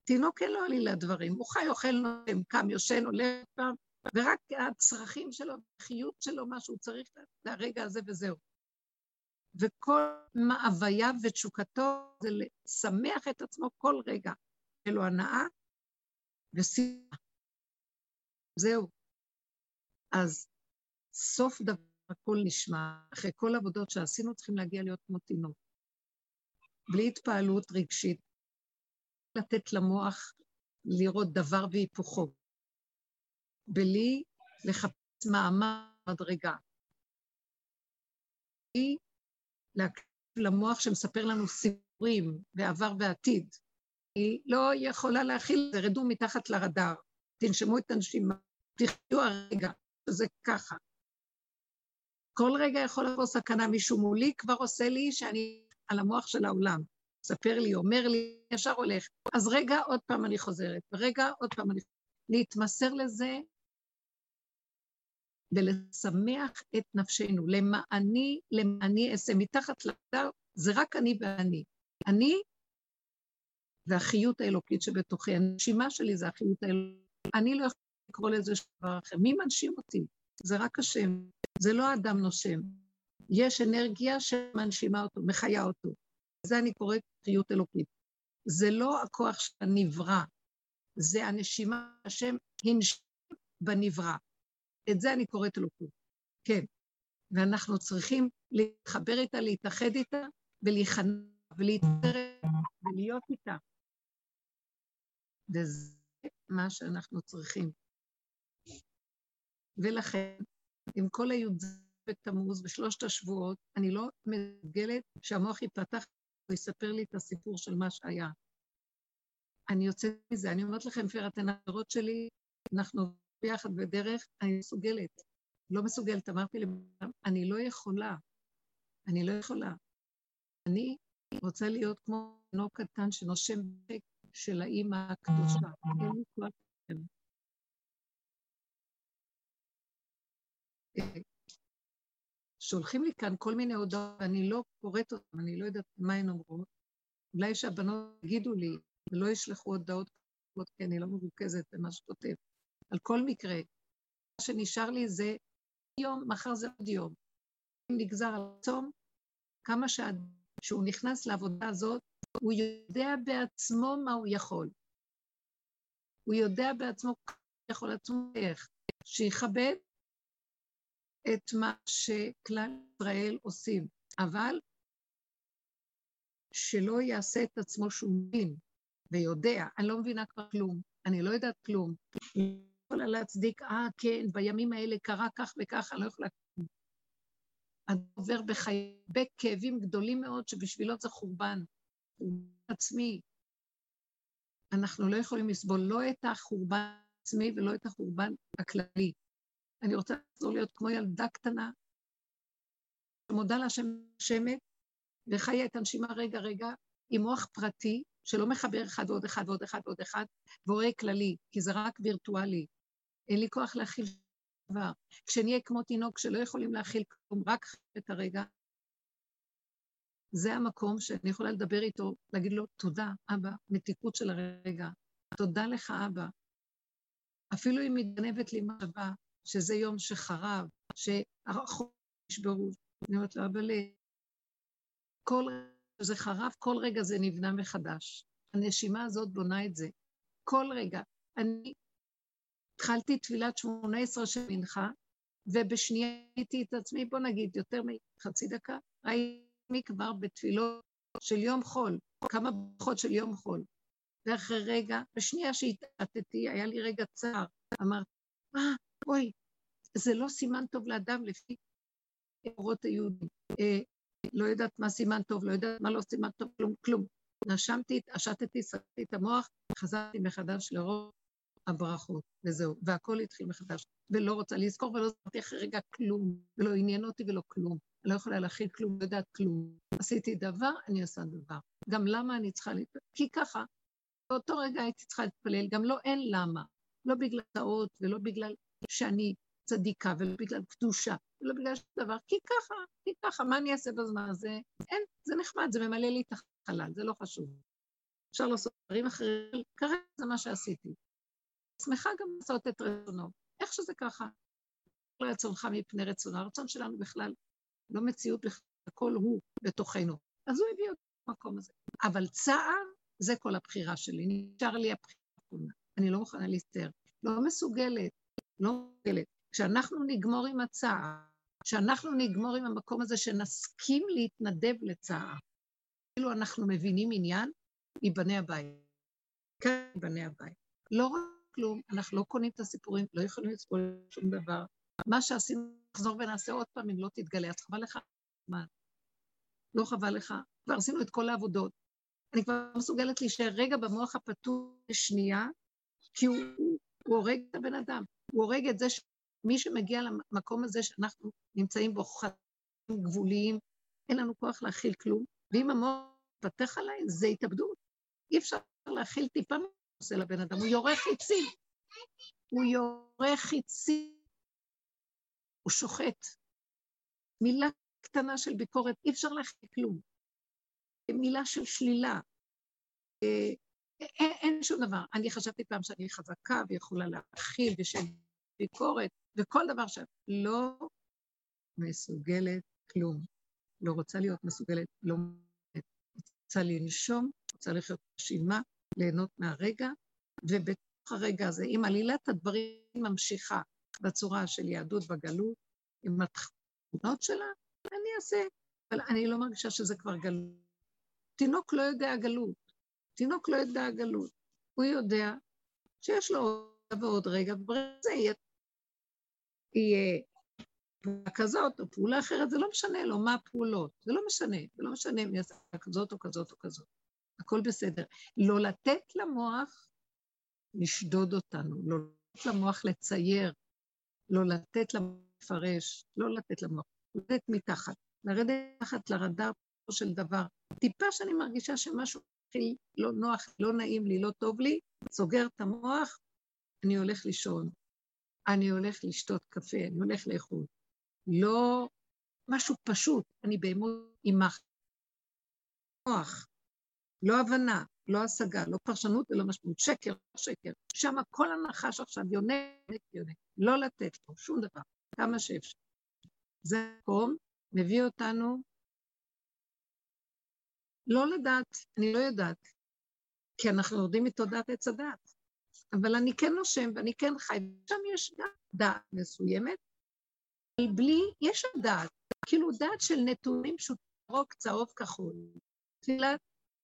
תינוק אין לו עלילת דברים, הוא חי, אוכל, נושם, קם, יושן, עולה פעם, ורק הצרכים שלו, החיות שלו, מה שהוא צריך לרגע הזה וזהו. וכל מאווייו ותשוקתו זה לשמח את עצמו כל רגע. תהיה לו הנאה ושמחה. זהו. אז סוף דבר הכל נשמע, אחרי כל העבודות שעשינו צריכים להגיע להיות כמו תינוק. בלי התפעלות רגשית, לתת למוח לראות דבר והיפוכו, בלי לחפש מעמד מדרגה. בלי להקשיב למוח שמספר לנו סיפורים בעבר ועתיד. היא לא יכולה להכיל, את זה, רדו מתחת לרדאר, תנשמו את הנשימה, תחיו הרגע, זה ככה. כל רגע יכול לבוא סכנה, מישהו מולי כבר עושה לי שאני על המוח של העולם. מספר לי, אומר לי, ישר הולך. אז רגע, עוד פעם אני חוזרת, רגע, עוד פעם אני... להתמסר לזה ולשמח את נפשנו, למעני, למעני אעשה. מתחת לדר זה רק אני ואני. אני והחיות האלוקית שבתוכי. הנשימה שלי זה החיות האלוקית. אני לא יכולה לקרוא לזה דבר אחר. מי מנשים אותי? זה רק השם. זה לא האדם נושם. יש אנרגיה שמנשימה אותו, מחיה אותו. זה אני קוראת חיות אלוקית. זה לא הכוח של הנברא, זה הנשימה, השם הנשם בנברא. את זה אני קוראת אלוקות. כן. ואנחנו צריכים להתחבר איתה, להתאחד איתה, ולהיכנע, ולהתערב, ולהיות איתה. וזה מה שאנחנו צריכים. ולכן, עם כל הי"ז בתמוז בשלושת השבועות, אני לא מסוגלת שהמוח ייפתח ויספר לי את הסיפור של מה שהיה. אני יוצאת מזה, אני אומרת לכם, פירת הנערות שלי, אנחנו ביחד בדרך, אני מסוגלת. לא מסוגלת, אמרתי לבן אני לא יכולה. אני לא יכולה. אני רוצה להיות כמו תינוק קטן שנושם בק של האימא הקדושה. אין לי כוח שולחים לי כאן כל מיני הודעות, ואני לא קוראת אותן, אני לא יודעת מה הן אומרות. אולי שהבנות יגידו לי, ולא ישלחו הודעות כי אני לא מרוכזת במה שכותב. על כל מקרה, מה שנשאר לי זה יום, מחר זה עוד יום. אם נגזר על צום, כמה שהוא נכנס לעבודה הזאת, הוא יודע בעצמו מה הוא יכול. הוא יודע בעצמו כמה יכול עצמו איך. שיכבד את מה שכלל ישראל עושים, אבל שלא יעשה את עצמו שהוא מבין ויודע, אני לא מבינה כבר כלום, אני לא יודעת כלום. יכולה להצדיק, אה, כן, בימים האלה קרה כך אני לא יכולה. אני עובר בחיי, בכאבים גדולים מאוד שבשבילו זה חורבן, חורבן עצמי. אנחנו לא יכולים לסבול לא את החורבן העצמי ולא את החורבן הכללי. אני רוצה לחזור להיות כמו ילדה קטנה, שמודה להשם שמת, וחיה את הנשימה רגע רגע, עם מוח פרטי, שלא מחבר אחד ועוד אחד ועוד אחד ועוד אחד, ורואה כללי, כי זה רק וירטואלי. אין לי כוח להכיל דבר. כשנהיה כמו תינוק שלא יכולים להכיל כלום, רק את הרגע, זה המקום שאני יכולה לדבר איתו, להגיד לו, תודה, אבא, מתיקות של הרגע. תודה לך, אבא. אפילו אם מתגנבת לי מחשבה, שזה יום שחרב, שהחוק נשברו. אני אומרת לו, אבל כל רגע זה חרב, כל רגע זה נבנה מחדש. הנשימה הזאת בונה את זה. כל רגע. אני התחלתי תפילת שמונה עשרה של מנחה, ובשנייה הייתי את עצמי, בוא נגיד, יותר מחצי דקה, הייתי כבר בתפילות של יום חול, כמה ברכות של יום חול. ואחרי רגע, בשנייה שהתעטתי, היה לי רגע צער. אמרתי, אה, אוי, זה לא סימן טוב לאדם לפי אורות היהודים. אה, לא יודעת מה סימן טוב, לא יודעת מה לא סימן טוב, כלום, כלום. נשמתי, השתתי, סרטתי את המוח, חזרתי מחדש לרוב הברכות, וזהו, והכל התחיל מחדש. ולא רוצה לזכור, ולא זכרתי אחרי רגע כלום, ולא עניין אותי ולא כלום. לא יכולה להכיל כלום, לא יודעת כלום. עשיתי דבר, אני עושה דבר. גם למה אני צריכה להתפלל? כי ככה, באותו רגע הייתי צריכה להתפלל, גם לא אין למה. לא בגלל טעות ולא בגלל שאני צדיקה ולא בגלל קדושה ולא בגלל שום דבר, כי ככה, כי ככה, מה אני אעשה בזמן הזה? אין, זה נחמד, זה ממלא לי את החלל, זה לא חשוב. אפשר לעשות דברים אחרים, כרגע זה מה שעשיתי. שמחה גם לעשות את רצונו, איך שזה ככה. לא רצונך מפני רצונו, הרצון שלנו בכלל לא מציאות בכלל, הכל הוא בתוכנו. אז הוא הביא אותי למקום הזה. אבל צער, זה כל הבחירה שלי, נשאר לי הבחירה. אני לא מוכנה להסתר. לא מסוגלת, לא מסוגלת. כשאנחנו נגמור עם הצער, כשאנחנו נגמור עם המקום הזה שנסכים להתנדב לצער, כאילו אנחנו מבינים עניין, ייבנה הבית. כאן ייבנה הבית. לא רק כלום, אנחנו לא קונים את הסיפורים, לא יכולים לצפול שום דבר. מה שעשינו, נחזור ונעשה עוד פעם אם לא תתגלה, אז חבל לך מה? לא חבל לך. כבר עשינו את כל העבודות. אני כבר מסוגלת להישאר רגע במוח הפתוח לשנייה, כי הוא, הוא, הורג את הבן אדם. הוא הורג את זה שמי שמגיע למקום הזה שאנחנו נמצאים בו חיים גבוליים, אין לנו כוח להכיל כלום, ואם המוח מתפתח עליי, זה התאבדות. אי אפשר להכיל טיפה מה עושה לבן אדם, הוא יורה חיצים. הוא יורה חיצים. הוא שוחט. מילה קטנה של ביקורת, אי אפשר להכיל כלום. מילה של שלילה. אה, אין, אין שום דבר. אני חשבתי פעם שאני חזקה ויכולה להכיל ושאין ביקורת, וכל דבר שאת לא מסוגלת כלום. לא רוצה להיות מסוגלת, לא רוצה לנשום, רוצה לחיות נשימה, ליהנות מהרגע, ובתוך הרגע הזה, אם עלילת הדברים ממשיכה בצורה של יהדות בגלות, עם התכונות שלה, אני אעשה, אבל אני לא מרגישה שזה כבר גלות. תינוק לא יודע גלות. תינוק לא יודע גלות. הוא יודע שיש לו עוד ועוד רגע, וברגע זה יהיה, יהיה פעולה כזאת או פעולה אחרת, זה לא משנה לו מה הפעולות, זה לא משנה, זה לא משנה אם יעשה כזאת או כזאת או כזאת, הכל בסדר. לא לתת למוח לשדוד אותנו, לא לתת למוח לצייר, לא לתת למוח לפרש, לא לתת למוח, לתת מתחת, לרדת מתחת לרדאר של דבר. טיפה שאני מרגישה שמשהו מתחיל לא נוח, לא נעים לי, לא טוב לי, סוגר את המוח, אני הולך לישון, אני הולך לשתות קפה, אני הולך לאכול. לא משהו פשוט, אני באמון עם מוח, לא הבנה, לא השגה, לא פרשנות ולא משמעות, שקר, לא שקר. שם כל הנחש עכשיו יונק, יונק, לא לתת לו שום דבר, כמה שאפשר. זה מקום מביא אותנו לא לדעת, אני לא יודעת, כי אנחנו יורדים מתודעת עץ הדעת. אבל אני כן נושם ואני כן חי, שם יש גם דעת מסוימת, אבל בלי, יש שם דעת, כאילו דעת של נתונים פשוט ירוק, צהוב, כחול. תפילה,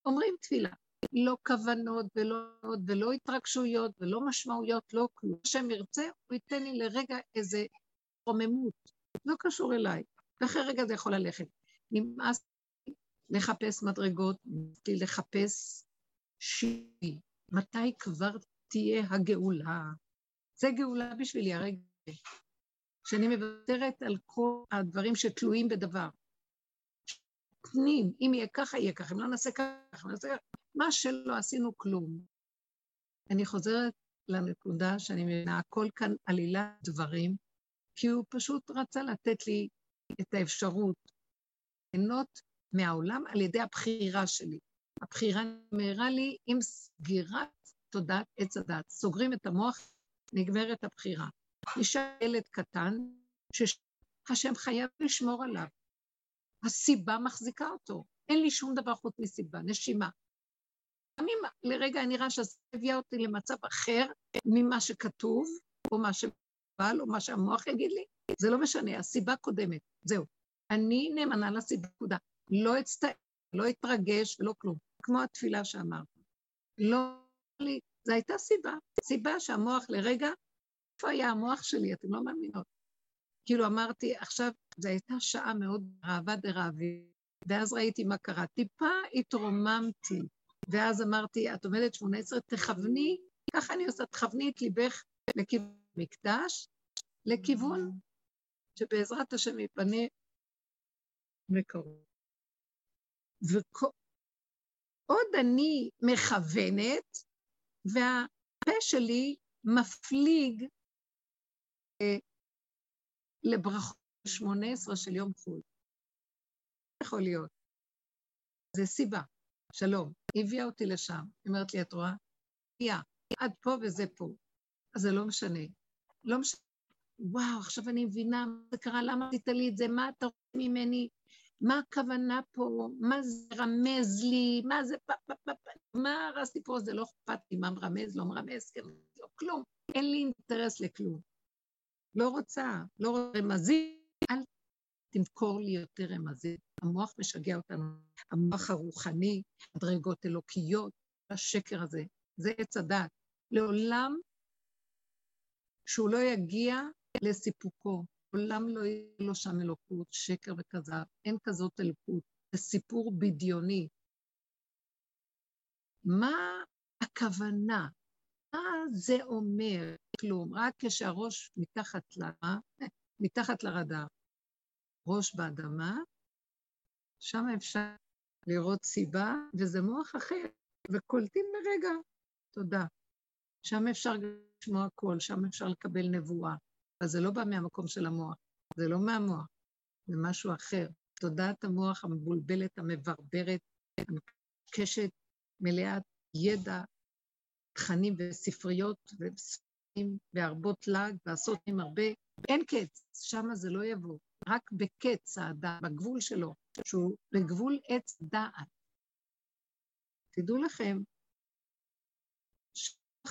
אומרים תפילה, לא כוונות ולא, ולא התרגשויות ולא משמעויות, לא כלום. השם ירצה, הוא ייתן לי לרגע איזה רוממות, לא קשור אליי, ואחרי רגע זה יכול ללכת. נמאס לחפש מדרגות, לחפש שיעי. מתי כבר תהיה הגאולה? זה גאולה בשבילי הרגע. שאני מוותרת על כל הדברים שתלויים בדבר. פנים, אם יהיה ככה, יהיה ככה, אם לא נעשה ככה, נעשה ככה, מה שלא עשינו כלום. אני חוזרת לנקודה שאני מבינה, הכל כאן עלילת דברים, כי הוא פשוט רצה לתת לי את האפשרות ליהנות מהעולם על ידי הבחירה שלי. הבחירה נאמרה לי עם סגירת תודעת עץ הדת. סוגרים את המוח, נגמרת הבחירה. נשאר ילד קטן, שהשם חייב לשמור עליו. הסיבה מחזיקה אותו. אין לי שום דבר חוץ מסיבה, נשימה. גם אם לרגע נראה שזה הביא אותי למצב אחר ממה שכתוב, או מה שבעל, או מה שהמוח יגיד לי, זה לא משנה, הסיבה קודמת, זהו. אני נאמנה לסיבה, נקודה. לא אצטער, לא אתרגש ולא כלום. כמו התפילה שאמרת. לא לי, זו הייתה סיבה, סיבה שהמוח לרגע, איפה היה המוח שלי? אתם לא מאמינות. כאילו אמרתי, עכשיו, זו הייתה שעה מאוד רעבה דרעבי, ואז ראיתי מה קרה. טיפה התרוממתי, ואז אמרתי, את עומדת 18, תכווני, ככה אני עושה, תכווני את ליבך לכיוון מקדש, לכיוון שבעזרת השם יפנה מקרוב. ועוד אני מכוונת, והפה שלי מפליג אה, לברכות 18 של יום חול. יכול להיות. זה סיבה. שלום. היא הביאה אותי לשם. היא אומרת לי, את רואה? היא עד פה וזה פה. אז זה לא משנה. לא משנה. וואו, עכשיו אני מבינה מה זה קרה, למה עשית לי את זה, מה אתה רוצה ממני? מה הכוונה פה, מה זה רמז לי, מה זה פה פה פה פה, מה הסיפור הזה, לא אכפת לי מה מרמז, לא מרמז, כן, לא כלום, אין לי אינטרס לכלום. לא רוצה, לא רוצה רמזים, אל תמכור לי יותר רמזים. המוח משגע אותנו, המוח הרוחני, מדרגות אלוקיות, השקר הזה, זה עץ הדת. לעולם שהוא לא יגיע לסיפוקו. לעולם לא יהיה לו שם אלוקות, שקר וכזב, אין כזאת אלוקות, זה סיפור בדיוני. מה הכוונה? מה זה אומר? כלום, רק כשהראש מתחת, למה, מתחת לרדאר, ראש באדמה, שם אפשר לראות סיבה, וזה מוח אחר, וקולטים לרגע, תודה. שם אפשר לשמוע קול, שם אפשר לקבל נבואה. אז זה לא בא מהמקום של המוח, זה לא מהמוח, זה משהו אחר. תודעת המוח המבולבלת, המברברת, המקשת, מלאת ידע, תכנים וספריות וספרים והרבות לעג ועשות עם הרבה, אין קץ, שם זה לא יבוא, רק בקץ האדם, בגבול שלו, שהוא בגבול עץ דעת. תדעו לכם,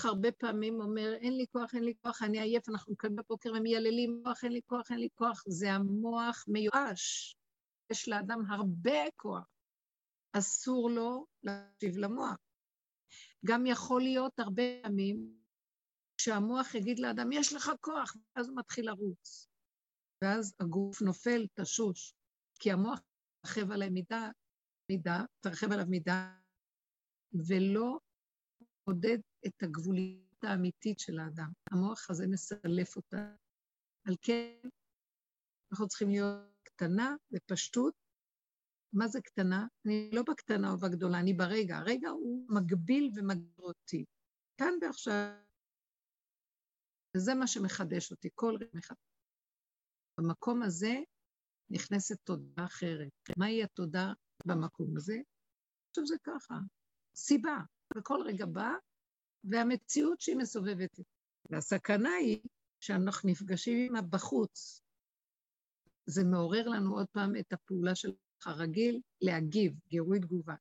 הרבה פעמים אומר, אין לי כוח, אין לי כוח, אני עייף, אנחנו קמים בבוקר ומייללים, מוח, אין לי כוח, אין לי כוח, זה המוח מיואש. יש לאדם הרבה כוח. אסור לו להקשיב למוח. גם יכול להיות הרבה פעמים שהמוח יגיד לאדם, יש לך כוח, ואז הוא מתחיל לרוץ. ואז הגוף נופל, תשוש, כי המוח תרחב עליו מידה, מידה, תרחב עליו מידה, ולא מודד את הגבוליות האמיתית של האדם. המוח הזה מסלף אותה. על כן, אנחנו צריכים להיות קטנה, בפשטות. מה זה קטנה? אני לא בקטנה או בגדולה, אני ברגע. הרגע הוא מגביל ומגביר אותי. כאן ועכשיו. וזה מה שמחדש אותי, כל רגע מחדש. במקום הזה נכנסת תודה אחרת. מהי התודה במקום הזה? עכשיו זה ככה, סיבה, וכל רגע בא, והמציאות שהיא מסובבת. והסכנה היא שאנחנו נפגשים עימה בחוץ. זה מעורר לנו עוד פעם את הפעולה של הרגיל להגיב, גירוי תגובה.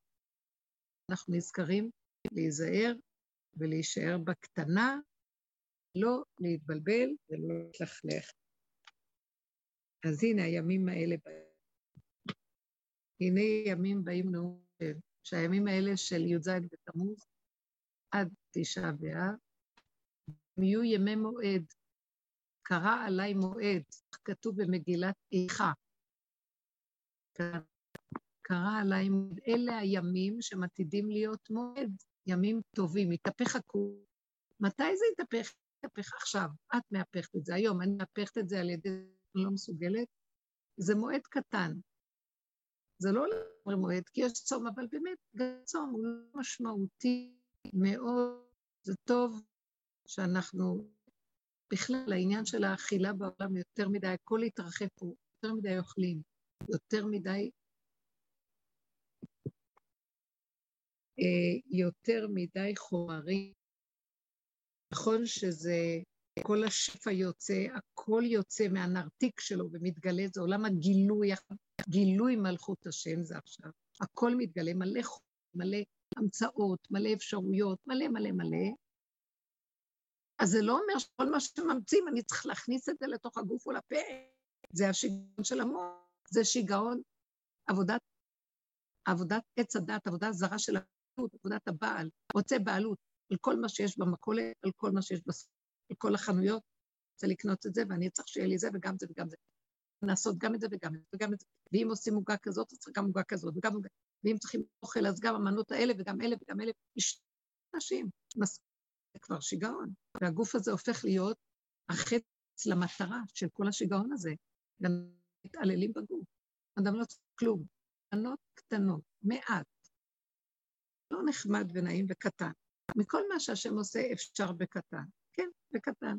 אנחנו נזכרים להיזהר ולהישאר בקטנה, לא להתבלבל ולא להתלכלך. אז הנה הימים האלה הנה ימים באים נאום, שהימים האלה של י"ז בתמוז עד תשעה באב, הם יהיו ימי מועד. קרא עליי מועד, כתוב במגילת איכה. קרא עליי מועד. אלה הימים שמתעידים להיות מועד, ימים טובים, יתהפך הכול. מתי זה יתהפך? יתהפך עכשיו. את מהפכת את זה היום, אני מהפכת את זה על ידי... אני לא מסוגלת. זה מועד קטן. זה לא לגמרי מועד, כי יש צום, אבל באמת, גם צום הוא משמעותי מאוד. זה טוב שאנחנו, בכלל, העניין של האכילה בעולם יותר מדי, הכל התרחב פה, יותר מדי אוכלים, יותר מדי, אה, יותר מדי חומרים. נכון שזה, כל השפע יוצא, הכל יוצא מהנרתיק שלו ומתגלה, זה עולם הגילוי, גילוי מלכות השם זה עכשיו. הכל מתגלה, מלא חום, מלא המצאות, מלא אפשרויות, מלא מלא מלא. אז זה לא אומר שכל מה שממציאים, אני צריך להכניס את זה לתוך הגוף ולפה. זה השיגעון של המוח, זה שיגעון, עבודת, עבודת עץ הדת, עבודה זרה של הבעלות, עבודת הבעל, רוצה בעלות על כל מה שיש במכולת, על כל מה שיש בסוף, על כל החנויות, רוצה לקנות את זה, ואני צריך שיהיה לי זה וגם זה וגם זה. לעשות גם את זה וגם את זה וגם את זה. ואם עושים עוגה כזאת, אז צריך גם עוגה כזאת וגם עוגה. ואם צריכים אוכל, אז גם המנות האלה וגם אלה וגם אלה. יש אנשים, זה כבר שיגעון. והגוף הזה הופך להיות החץ למטרה של כל השיגעון הזה. מתעללים בגוף. אדם לא צריך כלום. מנות קטנות, מעט. לא נחמד ונעים וקטן. מכל מה שהשם עושה אפשר בקטן. כן, בקטן.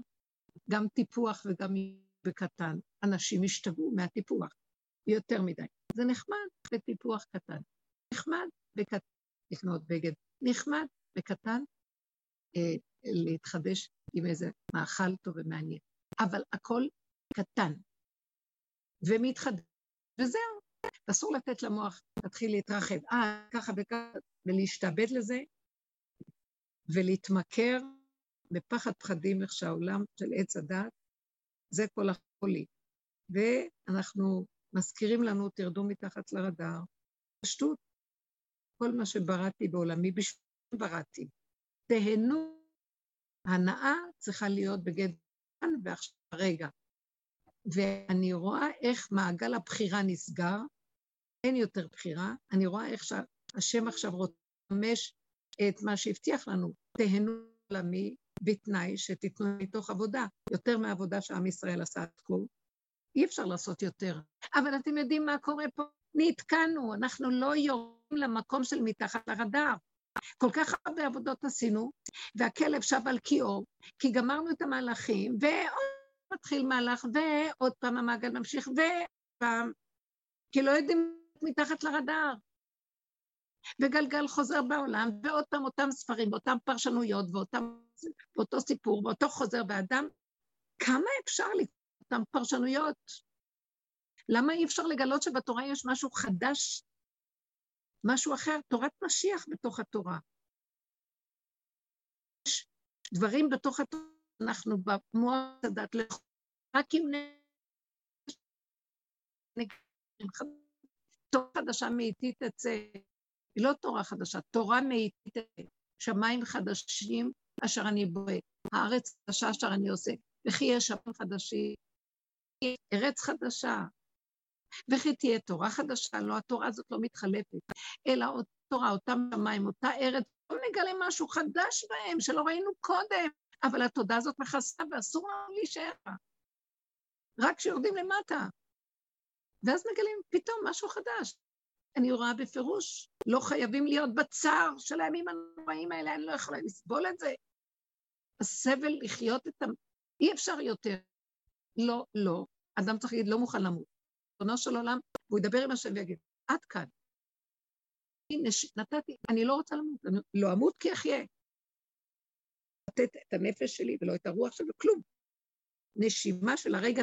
גם טיפוח וגם בקטן. אנשים השתגעו מהטיפוח, יותר מדי. זה נחמד בטיפוח קטן. נחמד בקטן לקנות בגד. נחמד בקטן אה, להתחדש עם איזה מאכל טוב ומעניין. אבל הכל קטן ומתחדש, וזהו. אסור לתת למוח להתחיל להתרחב. אה, ככה וככה, ולהשתעבד לזה, ולהתמכר בפחד פחדים איך שהעולם של עץ הדת, זה כל החולי. ואנחנו מזכירים לנו, תרדו מתחת לרדאר, פשטות, כל מה שבראתי בעולמי, בשביל בראתי. תהנו, הנאה צריכה להיות בגד כאן ועכשיו רגע. ואני רואה איך מעגל הבחירה נסגר, אין יותר בחירה, אני רואה איך שהשם עכשיו רוצה את מה שהבטיח לנו, תהנו עולמי בתנאי שתיתנו מתוך עבודה, יותר מעבודה שעם ישראל עשה עד כה. אי אפשר לעשות יותר. אבל אתם יודעים מה קורה פה? נתקענו, אנחנו לא יורדים למקום של מתחת לרדאר. כל כך הרבה עבודות עשינו, והכלב שב על קיאו, כי גמרנו את המהלכים, ועוד מתחיל מהלך, ועוד פעם המעגל ממשיך, ופעם, כי לא יודעים מתחת לרדאר. וגלגל חוזר בעולם, ועוד פעם אותם ספרים, ואותן פרשנויות, ואותם, ואותו סיפור, ואותו חוזר, ואדם, כמה אפשר אותן פרשנויות? למה אי אפשר לגלות שבתורה יש משהו חדש, משהו אחר, תורת משיח בתוך התורה? יש דברים בתוך התורה, אנחנו במוח הדת, רק אם תורה חדשה מאיתי תצא, היא לא תורה חדשה, תורה מאיתי תצא, שמיים חדשים אשר אני בורא, הארץ חדשה אשר אני עושה, וכי יש שמיים חדשים, ארץ חדשה, וכי תהיה תורה חדשה, לא, התורה הזאת לא מתחלפת, אלא אותה תורה, אותם שמיים, אותה ארץ, לא נגלה משהו חדש בהם שלא ראינו קודם, אבל התודה הזאת מכסה ואסור לנו להישאר בה. רק כשיורדים למטה. ואז מגלים פתאום משהו חדש. אני רואה בפירוש, לא חייבים להיות בצער של הימים הנוראים האלה, אני לא יכולה לסבול את זה. הסבל לחיות את ה... אי אפשר יותר. לא, לא. אדם צריך להגיד, לא מוכן למות. ריבונו של עולם, והוא ידבר עם השם ויגיד, עד כאן. הנה, נתתי, אני לא רוצה למות, אני לא אמות כי אחיה. לתת את הנפש שלי ולא את הרוח שלו, כלום. נשימה של הרגע,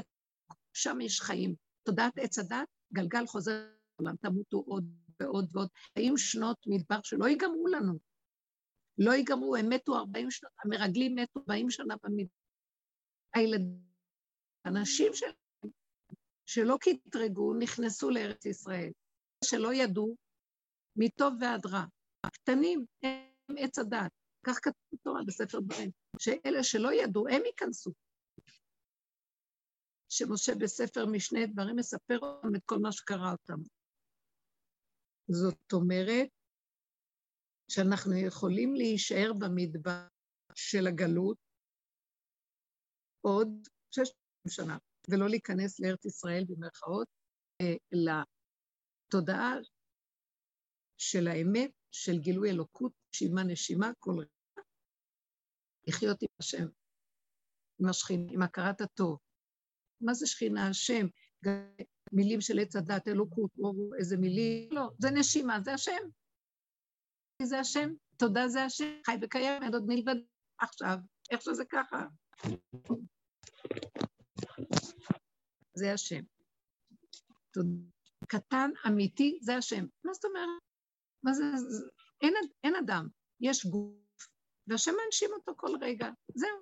שם יש חיים. תודעת עץ הדת, גלגל חוזר לעולם, תמותו עוד ועוד ועוד. חיים שנות מדבר שלא ייגמרו לנו. לא ייגמרו, הם מתו 40 שנות, המרגלים מתו 40 שנה במדבר. הילדים, אנשים של... שלא קטרגו, נכנסו לארץ ישראל. שלא ידעו, מטוב ועד רע. הקטנים הם עץ הדת. כך כתוב בתורה בספר דברים, שאלה שלא ידעו, הם ייכנסו. שמשה בספר משנה דברים מספר אותם את כל מה שקרה אותם. זאת אומרת שאנחנו יכולים להישאר במדבר של הגלות עוד שש שנה, ולא להיכנס לארץ ישראל במרכאות, אה, לתודעה של האמת, של גילוי אלוקות, נשימה נשימה, כל רגע, לחיות עם השם, עם השכינה, עם הכרת הטוב. מה זה שכינה השם? מילים של עץ הדת, אלוקות, או איזה מילים, לא, זה נשימה, זה השם. זה השם, תודה זה השם, חי וקיים, אין עוד מלבד עכשיו, איך שזה ככה. זה השם. קטן, אמיתי, זה השם. מה זאת אומרת? מה זה, זה אין, אין אדם, יש גוף, והשם מנשים אותו כל רגע, זהו.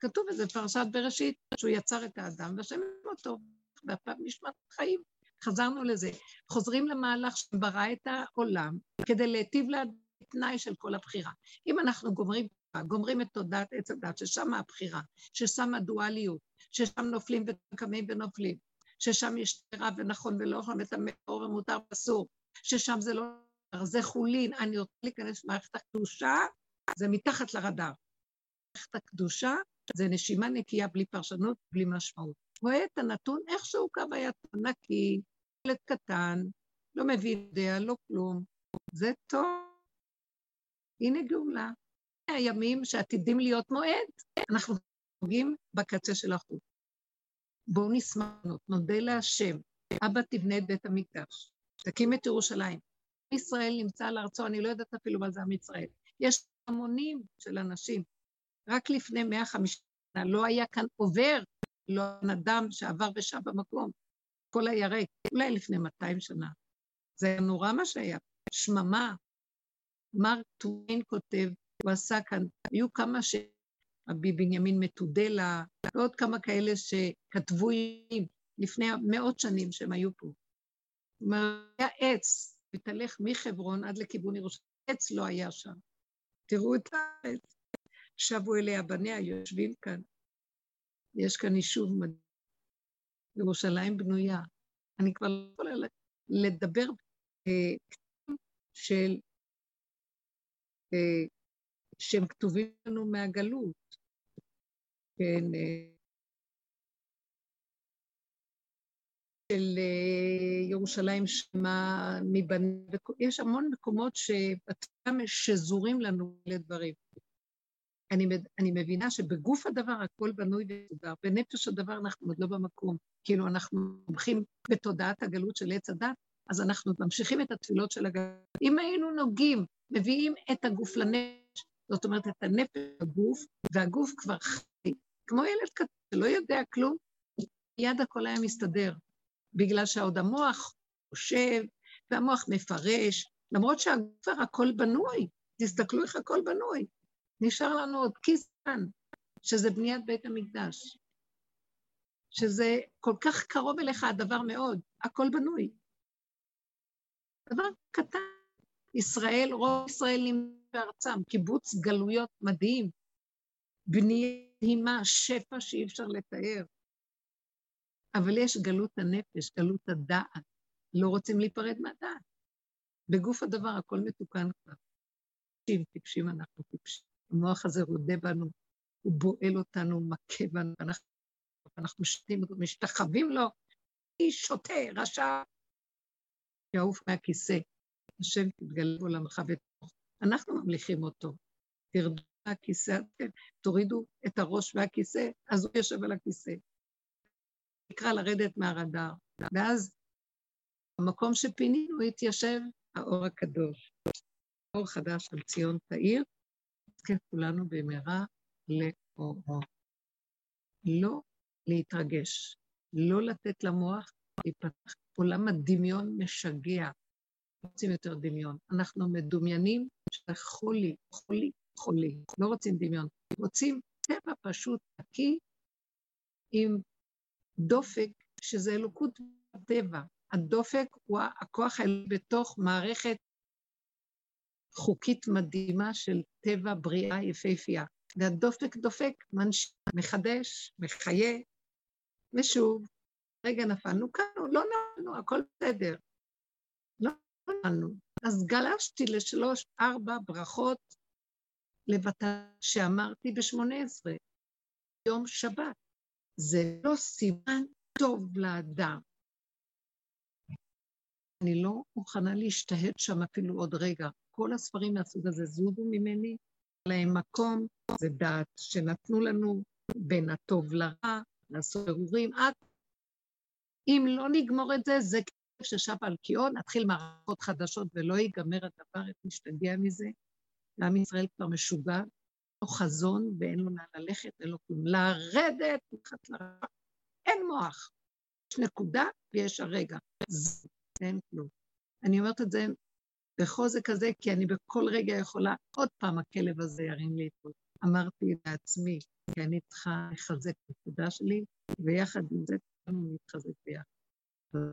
כתוב בזה פרשת בראשית, שהוא יצר את האדם, והשם אותו, והפעם נשמת חיים. חזרנו לזה. חוזרים למהלך שברא את העולם כדי להיטיב לתנאי של כל הבחירה. אם אנחנו גומרים, גומרים את תודעת עץ הדת, ששם הבחירה, ששם הדואליות, ששם נופלים וקמים ונופלים, ששם יש רע ונכון ולא יכול וטמא ומותר ואסור, ששם זה לא זה חולין, אני רוצה להיכנס למערכת הקדושה, זה מתחת לרדאר. מערכת הקדושה זה נשימה נקייה בלי פרשנות, בלי משמעות. רואה את הנתון איכשהו קו היה נקי, ילד קטן, לא מבין, יודע, לא כלום. זה טוב. הנה גאולה. הימים שעתידים להיות מועד, אנחנו נוגעים בקצה של החוט. בואו נשמח, נודה להשם, אבא תבנה את בית המקדש, תקים את ירושלים. ישראל נמצא על ארצו, אני לא יודעת אפילו מה זה עם ישראל. יש המונים של אנשים. רק לפני 150 שנה לא היה כאן עובר, לא אדם שעבר ושב במקום. כל היה ריק, אולי לפני 200 שנה. זה נורא מה שהיה, שממה. מרק טוויין כותב, הוא עשה כאן, היו כמה ש... רבי בנימין מטודלה, ועוד כמה כאלה שכתבו לפני מאות שנים שהם היו פה. הוא אומר, היה עץ, ותלך מחברון עד לכיוון ירושלים. עץ לא היה שם. תראו את הארץ. שבו אליה בניה, יושבים כאן. יש כאן יישוב מדהים. ירושלים בנויה. אני כבר לא יכולה לדבר אה, של... שהם כתובים לנו מהגלות. כן, אה, של אה, ירושלים שמה מבנים, יש המון מקומות שזורים לנו לדברים. אני, אני מבינה שבגוף הדבר הכל בנוי ומסודר, בנפש הדבר אנחנו עוד לא במקום. כאילו אנחנו הולכים בתודעת הגלות של עץ הדת, אז אנחנו ממשיכים את התפילות של הגלות. אם היינו נוגעים, מביאים את הגוף לנפש, זאת אומרת את הנפש לגוף, והגוף כבר חי, כמו ילד קטן שלא יודע כלום, מיד הכל היה מסתדר. בגלל שעוד המוח חושב, והמוח מפרש, למרות שהגבר הכל בנוי, תסתכלו איך הכל בנוי. נשאר לנו עוד כיס כאן, שזה בניית בית המקדש. שזה כל כך קרוב אליך הדבר מאוד, הכל בנוי. דבר קטן, ישראל, רוב ישראל נמצא בארצם, קיבוץ גלויות מדהים, בנייה, שפע שאי אפשר לתאר. אבל יש גלות הנפש, גלות הדעת. לא רוצים להיפרד מהדעת. בגוף הדבר הכל מתוקן כבר. טיפשים, טיפשים אנחנו טיפשים. המוח הזה רודה בנו, הוא בועל אותנו, מכה בנו, אנחנו, אנחנו שתים אותו, משתחווים לו, איש שוטה, רשע, יעוף מהכיסא. השם תתגלה בעולמך ותוך. אנחנו ממליכים אותו. תרדו מהכיסא, תורידו את הראש מהכיסא, אז הוא יושב על הכיסא. נקרא לרדת מהרדאר. ואז במקום שפינינו התיישב האור הקדוש. אור חדש על ציון תאיר, נזכה כולנו במהרה לאורו. לא להתרגש, לא לתת למוח להיפתח. עולם הדמיון משגע. רוצים יותר דמיון. אנחנו מדומיינים שזה חולי, חולי. לא רוצים דמיון. רוצים טבע פשוט נקי עם דופק, שזה אלוקות בטבע. הדופק הוא הכוח האלה בתוך מערכת חוקית מדהימה של טבע בריאה יפהפייה. והדופק דופק, מנש... מחדש, מחיה, ושוב, רגע נפלנו, קמנו, לא נפלנו, הכל בסדר. נפלנו. אז גלשתי לשלוש, ארבע ברכות לבטל שאמרתי בשמונה עשרה, יום שבת. זה לא סימן טוב לאדם. אני לא מוכנה להשתהד שם אפילו עוד רגע. כל הספרים מהסוג הזה זוזו ממני, להם מקום, זה דעת שנתנו לנו בין הטוב לרע, לעשות ברורים, עד אם לא נגמור את זה, זה ששב על קיאון, נתחיל מערכות חדשות ולא ייגמר הדבר, איך נשתגע מזה. לעם ישראל כבר משוגע, לא חזון ואין לו לאן ללכת, אין לו כלום. לרדת מתחת לרע, אין מוח. יש נקודה ויש הרגע. זה, אין כלום. אני אומרת את זה בחוזק הזה, כי אני בכל רגע יכולה, עוד פעם הכלב הזה ירים לי את אמרתי לעצמי, כי אני צריכה לחזק את הנקודה שלי, ויחד עם זה כולנו נתחזק ביחד.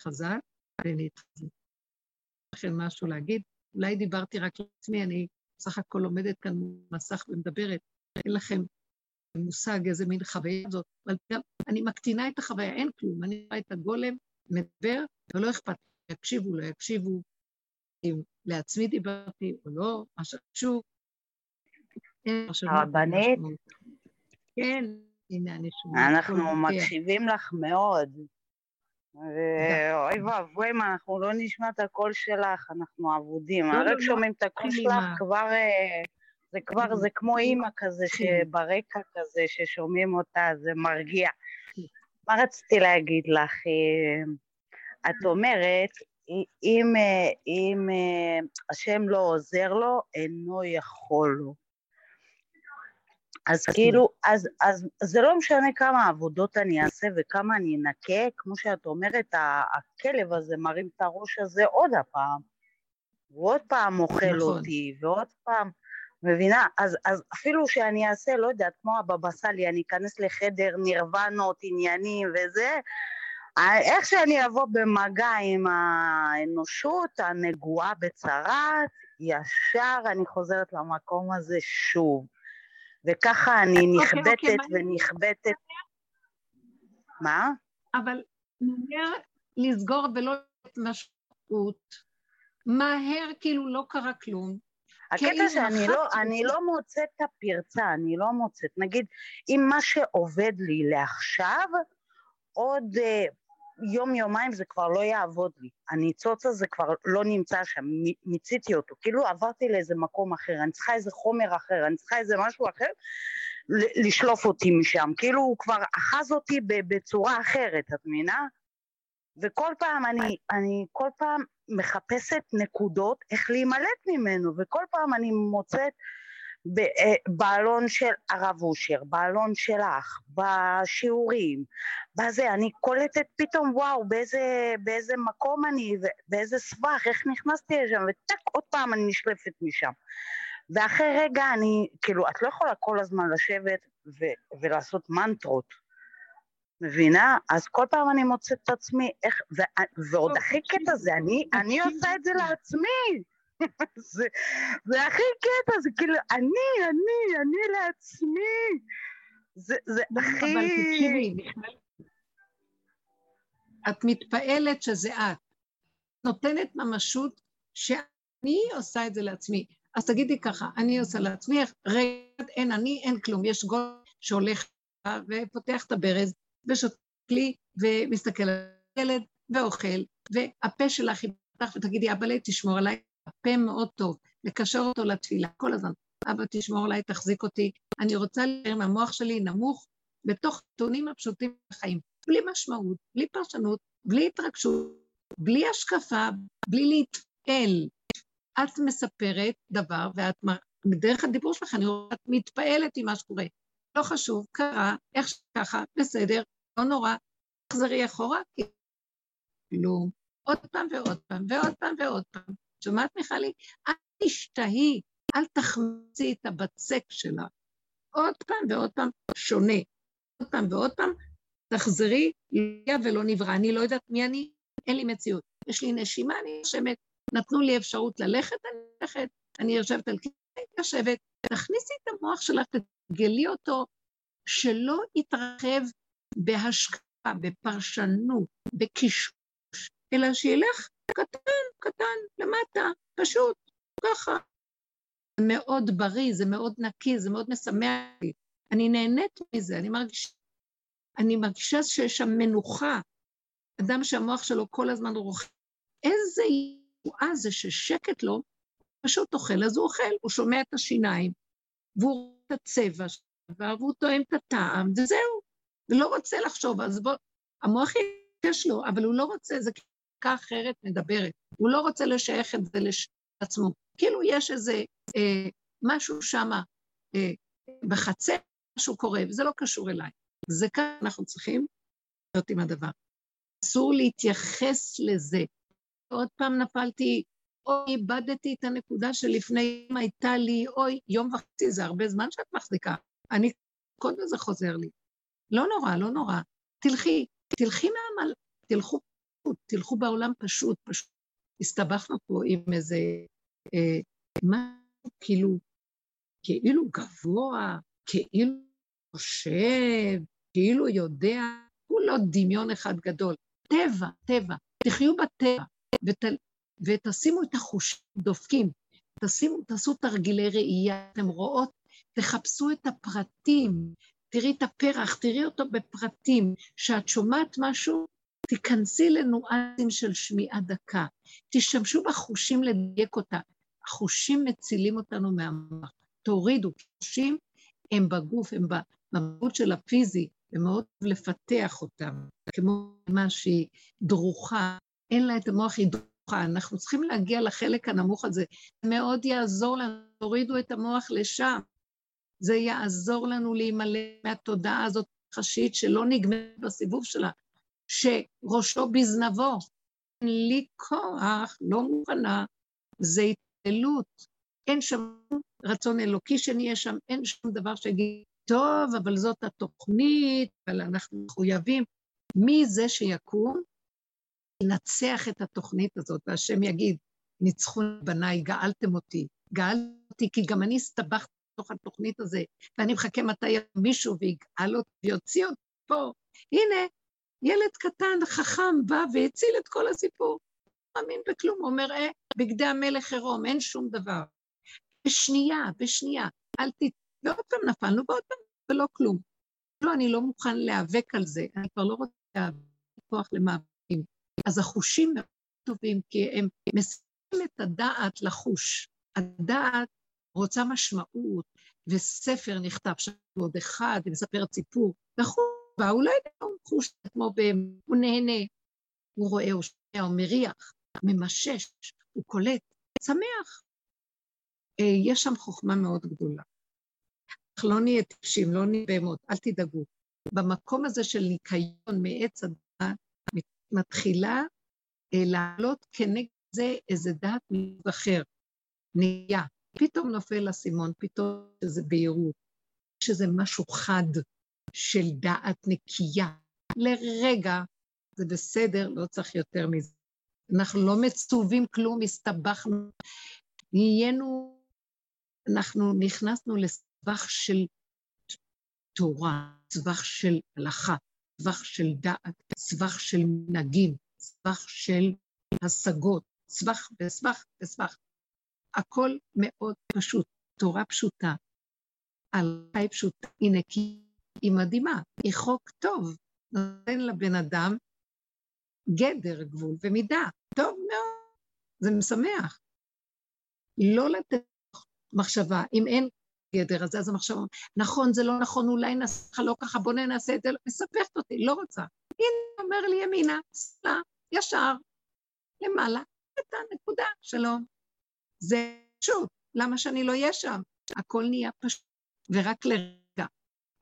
חזק ונתחזק. לכן משהו להגיד, אולי דיברתי רק לעצמי, אני בסך הכל עומדת כאן במסך ומדברת, אין לכם מושג איזה מין חוויה זאת, אבל גם אני מקטינה את החוויה, אין כלום, אני רואה את הגולם, מדבר, ולא אכפת, יקשיבו, לא יקשיבו, אם לעצמי דיברתי או לא, מה שחשוב. הרבנית? כן, הנה אני שומעת. אנחנו מקשיבים לך מאוד. ואוי ואבוי אם אנחנו לא נשמע את הקול שלך, אנחנו אבודים. לא, רק לא, לא. שומעים את הקול שלך כבר... אה, זה כבר, זה כמו אימא כזה כן. שברקע כזה, ששומעים אותה, זה מרגיע. מה רציתי להגיד לך? אה, את אומרת, אם, אה, אם השם לא עוזר לו, אינו יכול לו. אז כאילו, אז, אז זה לא משנה כמה עבודות אני אעשה וכמה אני אנקה, כמו שאת אומרת, הכלב הזה מרים את הראש הזה עוד הפעם, ועוד פעם אוכל נכון. אותי, ועוד פעם, מבינה? אז, אז אפילו שאני אעשה, לא יודעת, כמו הבבא סאלי, אני אכנס לחדר נירונות, עניינים וזה, איך שאני אבוא במגע עם האנושות הנגועה בצרת, ישר אני חוזרת למקום הזה שוב. וככה אני נכבטת ונכבטת. מה? אבל מהר לסגור ולא לתת משמעות, מהר כאילו לא קרה כלום. הקטע שאני לא, אני לא מוצאת את הפרצה, אני לא מוצאת. נגיד, אם מה שעובד לי לעכשיו, עוד אה, יום-יומיים זה כבר לא יעבוד לי. הניצוץ הזה כבר לא נמצא שם, מיציתי אותו. כאילו עברתי לאיזה מקום אחר, אני צריכה איזה חומר אחר, אני צריכה איזה משהו אחר, לשלוף אותי משם. כאילו הוא כבר אחז אותי בצורה אחרת, את מבינה? וכל פעם אני, אני כל פעם מחפשת נקודות איך להימלט ממנו, וכל פעם אני מוצאת בעלון של הרב אושר, בעלון שלך, בשיעורים, בזה, אני קולטת פתאום וואו באיזה, באיזה מקום אני, באיזה סבך, איך נכנסתי לשם, וטק עוד פעם אני נשלפת משם. ואחרי רגע אני, כאילו, את לא יכולה כל הזמן לשבת ו- ולעשות מנטרות, מבינה? אז כל פעם אני מוצאת את עצמי, איך, ו- ועוד הכי קטע זה, אני, אני עושה את זה לעצמי. (laughs) זה, זה הכי קטע, זה כאילו, אני, אני, אני לעצמי. זה, זה הכי... אבל תקשיבי, את מתפעלת שזה את. נותנת ממשות שאני עושה את זה לעצמי. אז תגידי ככה, אני עושה לעצמי, רגע, אין אני, אין כלום. יש גול שהולך ופותח את הברז, ושותה לי, ומסתכל על הילד, ואוכל, והפה שלך יפתח ותגידי, אבא לי, תשמור עליי, הפה מאוד טוב, לקשר אותו לתפילה כל הזמן. אבא, תשמור עליי, תחזיק אותי. אני רוצה להישאר עם המוח שלי נמוך בתוך נתונים הפשוטים בחיים. בלי משמעות, בלי פרשנות, בלי התרגשות, בלי השקפה, בלי להתפעל. את מספרת דבר, ואת, בדרך הדיבור שלך, אני רואה, את מתפעלת עם מה שקורה. לא חשוב, קרה, איך שככה, בסדר, לא נורא, תחזרי אחורה, כי כלום. עוד פעם ועוד פעם, ועוד פעם ועוד פעם. שומעת, מיכלי? אל תשתהי, אל תחמצי את הבצק שלה. עוד פעם ועוד פעם שונה. עוד פעם ועוד פעם, תחזרי, לא ולא נברא. אני לא יודעת מי אני, אין לי מציאות. יש לי נשימה, אני יושבת, נתנו לי אפשרות ללכת, אני הולכת, אני יושבת על כיסא, יושבת. תכניסי את המוח שלך, תגלי אותו, שלא יתרחב בהשקעה, בפרשנות, בקשקוש, אלא שילך קטן, קטן, למטה, פשוט, ככה. זה מאוד בריא, זה מאוד נקי, זה מאוד משמח לי. אני נהנית מזה, אני מרגישה, אני מרגישה שיש שם מנוחה. אדם שהמוח שלו כל הזמן רוכב. איזה ישועה זה ששקט לו, פשוט אוכל, אז הוא אוכל, הוא שומע את השיניים, והוא רואה את הצבע שלו, והוא טועם את הטעם, וזהו. ולא רוצה לחשוב, אז בוא, המוח יש לו, אבל הוא לא רוצה, זה חקיקה אחרת מדברת. הוא לא רוצה לשייך את זה לעצמו. כאילו יש איזה אה, משהו שם אה, בחצר, משהו קורה, וזה לא קשור אליי. זה כאן אנחנו צריכים להיות עם הדבר. אסור להתייחס לזה. עוד פעם נפלתי, אוי, איבדתי את הנקודה שלפני יום הייתה לי, אוי, יום וחצי, זה הרבה זמן שאת מחזיקה. אני, קודם זה חוזר לי. לא נורא, לא נורא. תלכי, תלכי מהמל... תלכו תלכו בעולם פשוט, פשוט. הסתבכנו פה עם איזה, אה, מה, כאילו, כאילו גבוה, כאילו חושב, כאילו יודע, הוא לא דמיון אחד גדול. טבע, טבע, תחיו בטבע, ות, ותשימו את החושים דופקים, תשימו, תעשו תרגילי ראייה, אתם רואות, תחפשו את הפרטים, תראי את הפרח, תראי אותו בפרטים, שאת שומעת משהו, תיכנסי לנואנסים של שמיעה דקה, תשתמשו בחושים לדייק אותה. החושים מצילים אותנו מהמוח. תורידו, חושים הם בגוף, הם במהות של הפיזי, ומאוד לפתח אותם, כמו מה שהיא דרוכה, אין לה את המוח, היא דרוכה. אנחנו צריכים להגיע לחלק הנמוך הזה. זה מאוד יעזור לנו, תורידו את המוח לשם. זה יעזור לנו להימלא מהתודעה הזאת חשית שלא נגמרת בסיבוב שלה, שראשו בזנבו. אין לי כוח, לא מוכנה, זה התעללות. אין שם רצון אלוקי שנהיה שם, אין שום דבר שיגיד, טוב, אבל זאת התוכנית, אבל אנחנו מחויבים. מי זה שיקום, ינצח את התוכנית הזאת, והשם יגיד, ניצחו בניי, גאלתם אותי. גאלתם אותי, כי גם אני הסתבכתי בתוך התוכנית הזו, ואני מחכה מתי מישהו ויגאל אותי ויוציא אותי פה. הנה, ילד קטן, חכם, בא והציל את כל הסיפור. לא מאמין בכלום, הוא אומר, אה, בגדי המלך עירום, אין שום דבר. בשנייה, בשנייה, אל ת... ועוד פעם נפלנו, ועוד פעם, ולא כלום. לא, אני לא מוכן להיאבק על זה, אני כבר לא רוצה להיאבק כוח למאבקים. אז החושים מאוד טובים, כי הם מסיימים את הדעת לחוש. הדעת רוצה משמעות, וספר נכתב שם עוד אחד, ומספר סיפור, והחוש בא, הוא לא יודע, הוא חוש כמו בהם, הוא נהנה, הוא רואה, הוא שומע, הוא מריח, ממשש, הוא קולט, שמח. אה, יש שם חוכמה מאוד גדולה. אך לא נהיה טיפשים, לא נהיה בהמות, אל תדאגו. במקום הזה של ניקיון מעץ הדעת, מתחילה אה, לעלות כנגד זה איזה דעת מסוג אחר, נהיה. פתאום נופל אסימון, פתאום איזה בהירות, יש איזה משהו חד של דעת נקייה. לרגע, זה בסדר, לא צריך יותר מזה. אנחנו לא מצווים כלום, הסתבכנו. נהיינו, אנחנו נכנסנו לסבך של תורה, סבך של הלכה, סבך של דעת, סבך של מנהגים, סבך של השגות, סבך וסבך וסבך. הכל מאוד פשוט, תורה פשוטה, הלכה היא פשוטה, היא נקייה, היא מדהימה, היא חוק טוב, נותן לבן אדם גדר, גבול ומידה, טוב מאוד, זה משמח. לא לתת מחשבה, אם אין גדר, אז אז המחשבה, נכון, זה לא נכון, אולי נעשה לך לא ככה, בוא נעשה את זה, מספחת אותי, לא רוצה. הנה, אומר לי ימינה, סלה, ישר, למעלה, את הנקודה, שלום. זה פשוט, למה שאני לא אהיה שם? הכל נהיה פשוט, ורק לרגע.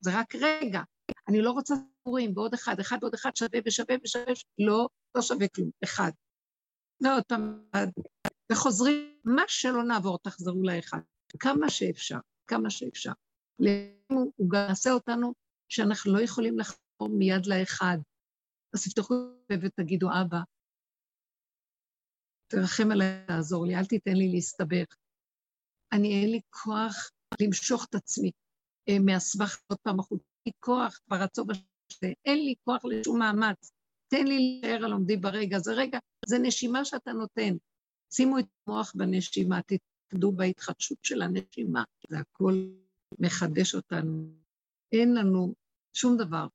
זה רק רגע. אני לא רוצה סיפורים, ועוד אחד, אחד ועוד אחד שווה ושווה ושווה, לא, לא שווה כלום, אחד. ועוד פעם, וחוזרים, מה שלא נעבור, תחזרו לאחד. כמה שאפשר, כמה שאפשר. הוא גם יעשה אותנו שאנחנו לא יכולים לחזור מיד לאחד. אז תפתחו ותגידו, אבא, תרחם עליי, תעזור לי, אל תיתן לי להסתבך. אני, אין לי כוח למשוך את עצמי מהסבך עוד פעם החוצה. אין לי כוח ברצון הזה, אין לי כוח לשום מאמץ. תן לי להישאר על עומדי ברגע. זה רגע, זה נשימה שאתה נותן. שימו את המוח בנשימה, תתקדו בהתחדשות של הנשימה. זה הכל מחדש אותנו. אין לנו שום דבר.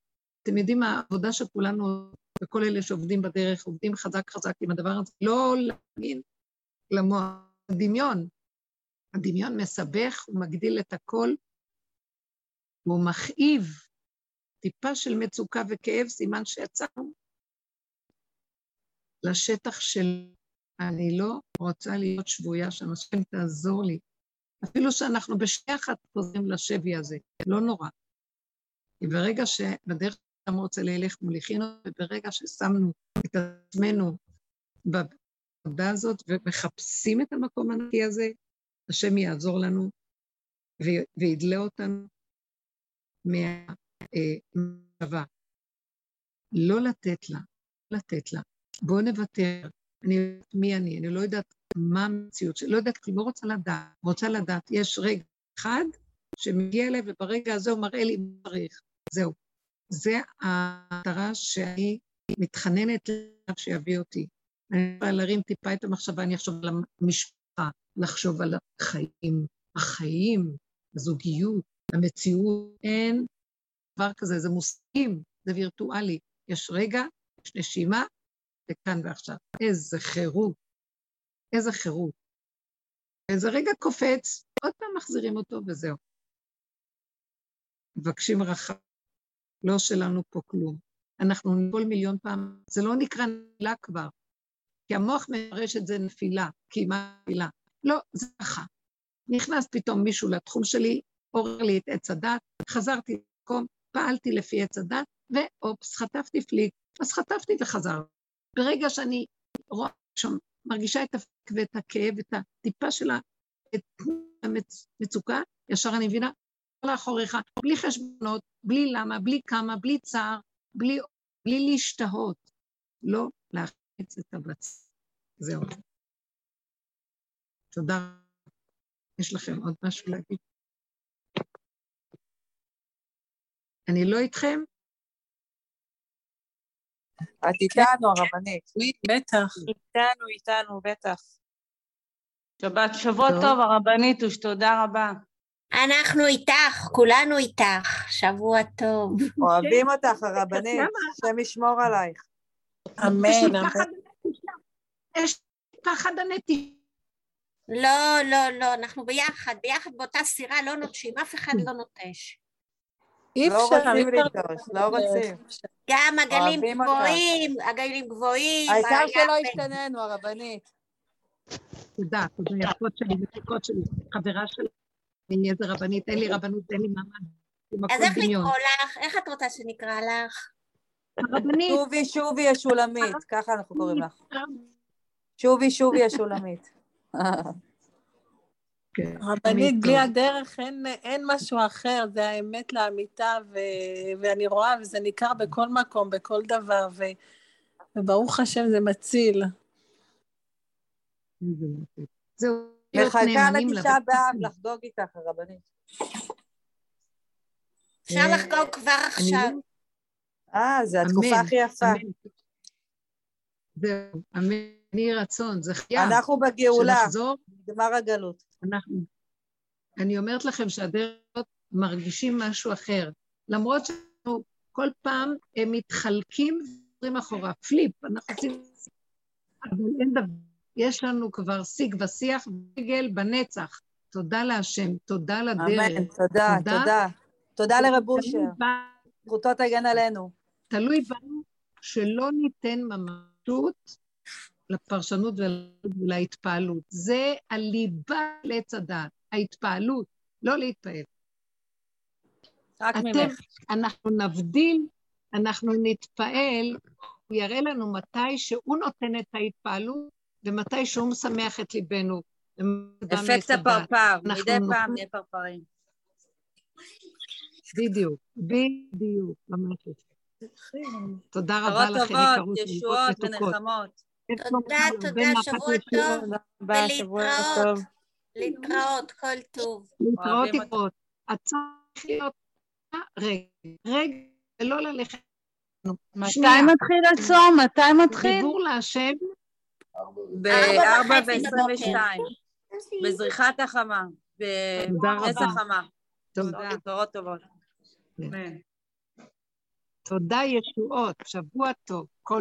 אתם יודעים העבודה של כולנו, וכל אלה שעובדים בדרך, עובדים חזק חזק עם הדבר הזה, לא להאמין למוח, הדמיון. הדמיון מסבך, הוא מגדיל את הכל, הוא מכאיב. טיפה של מצוקה וכאב, סימן שיצאנו לשטח של אני לא רוצה להיות שבויה שם, השם תעזור לי. אפילו שאנחנו בשנייה אחת חוזרים לשבי הזה, לא נורא. כי ברגע שבדרך כלל רוצה ללך מוליכינו, וברגע ששמנו את עצמנו בעבודה הזאת ומחפשים את המקום הנקי הזה, השם יעזור לנו וידלה אותנו מהמחשבה. לא לתת לה, לתת לה. בואו נוותר. אני יודעת מי אני, אני לא יודעת מה המציאות שלי, לא יודעת כלום, לא רוצה לדעת. רוצה לדעת, יש רגע אחד שמגיע אליי, וברגע הזה הוא מראה לי מה צריך. זהו. זה המטרה שאני מתחננת אליו שיביא אותי. אני יכולה להרים טיפה את המחשבה, אני אחשוב על המשפחה, לחשוב על החיים, החיים, הזוגיות, המציאות, אין דבר כזה, זה מושגים, זה וירטואלי. יש רגע, יש נשימה, זה כאן ועכשיו. איזה חירות, איזה חירות. איזה רגע קופץ, עוד פעם מחזירים אותו וזהו. מבקשים רחב, לא שלנו פה כלום. אנחנו ניפול מיליון פעם, זה לא נקרא נפילה כבר, כי המוח מפרש את זה נפילה, כי מה נפילה? לא, זה ככה. נכנס פתאום מישהו לתחום שלי, עורר לי את עץ הדת, חזרתי למקום, פעלתי לפי עץ הדת, ואופס, חטפתי פליק, אז חטפתי וחזרתי. ברגע שאני רואה, שם, מרגישה את הפק ואת הכאב, את הטיפה של המצוקה, ישר אני מבינה, לאחוריך, בלי חשבונות, בלי למה, בלי כמה, בלי צער, בלי, בלי להשתהות, לא להחץ את הבצ... זהו. תודה. יש לכם עוד משהו להגיד? אני לא איתכם? את איתנו, הרבנית. בטח. איתנו, איתנו, בטח. שבת, שבוע טוב, הרבנית, ושתודה רבה. אנחנו איתך, כולנו איתך, שבוע טוב. (laughs) אוהבים אותך, הרבנית, השם ישמור עלייך. אמן, אמן. יש פחד הנטישה. לא, לא, לא, אנחנו ביחד, ביחד באותה סירה, לא נוטשים, אף אחד לא נוטש. אי לא אפשר. לא רוצים לנטוש, לא רוצים. גם הגלים גבוהים, הגלים גבוהים. העיקר שלא השתננו, הרבנית. תודה, תודה, יפות שלי, מתיקות שלי, חברה שלי. אני איזה רבנית, אין לי רבנות, אין לי מעמד. אז איך לקרוא לך? איך את רוצה שנקרא לך? הרבנית. שובי, שובי השולמית, ככה אנחנו קוראים לך. שובי, שובי השולמית. (laughs) כן, רבנית, בלי הדרך אין, אין משהו אחר, זה האמת לאמיתה, ו, ואני רואה, וזה ניכר בכל מקום, בכל דבר, ו, וברוך השם זה מציל. זהו. מחכה לתשעה באב לחגוג איתך, הרבנית. אפשר לחגוג כבר עכשיו. אה, זו התקופה הכי יפה. זהו, אמן, יהי רצון, זה חייב. אנחנו בגאולה, נגמר הגלות. אנחנו. אני אומרת לכם שהדרך מרגישים משהו אחר. למרות שאנחנו כל פעם הם מתחלקים ועוברים אחורה, פליפ, אנחנו עושים... אבל אין דבר. יש לנו כבר שיג ושיח רגל בנצח. תודה להשם, תודה לדרך. אמן, תודה, תודה. תודה לרב אושר. זכותו תגן עלינו. תלוי בנו שלא ניתן ממשות לפרשנות ולהתפעלות. זה הליבה לעץ הדעת, ההתפעלות, לא להתפעל. רק אתם, ממך. אנחנו נבדיל, אנחנו נתפעל, הוא יראה לנו מתי שהוא נותן את ההתפעלות ומתי שהוא משמח את ליבנו. אפקט הפרפר, מדי פעם נהיה פרפרים. בדיוק, בדיוק, ממש. תודה רבה לכם, טובות, יקרות ישועות מתוקות. ונחמות. תודה, תודה, שבוע. טוב. ולהתראות. טוב. להתראות, כל טוב. להתראות. יקרות. את צריך להיות רגע, רגע, ולא ללכת. מתי. מתחיל הצום? מתי מתחיל? דיבור להשם, ב-4 וחצי ו-22, בזריחת החמה, תודה בנס. החמה. תודה. בשורות טובות. כן. תודה ישועות, שבוע טוב. כל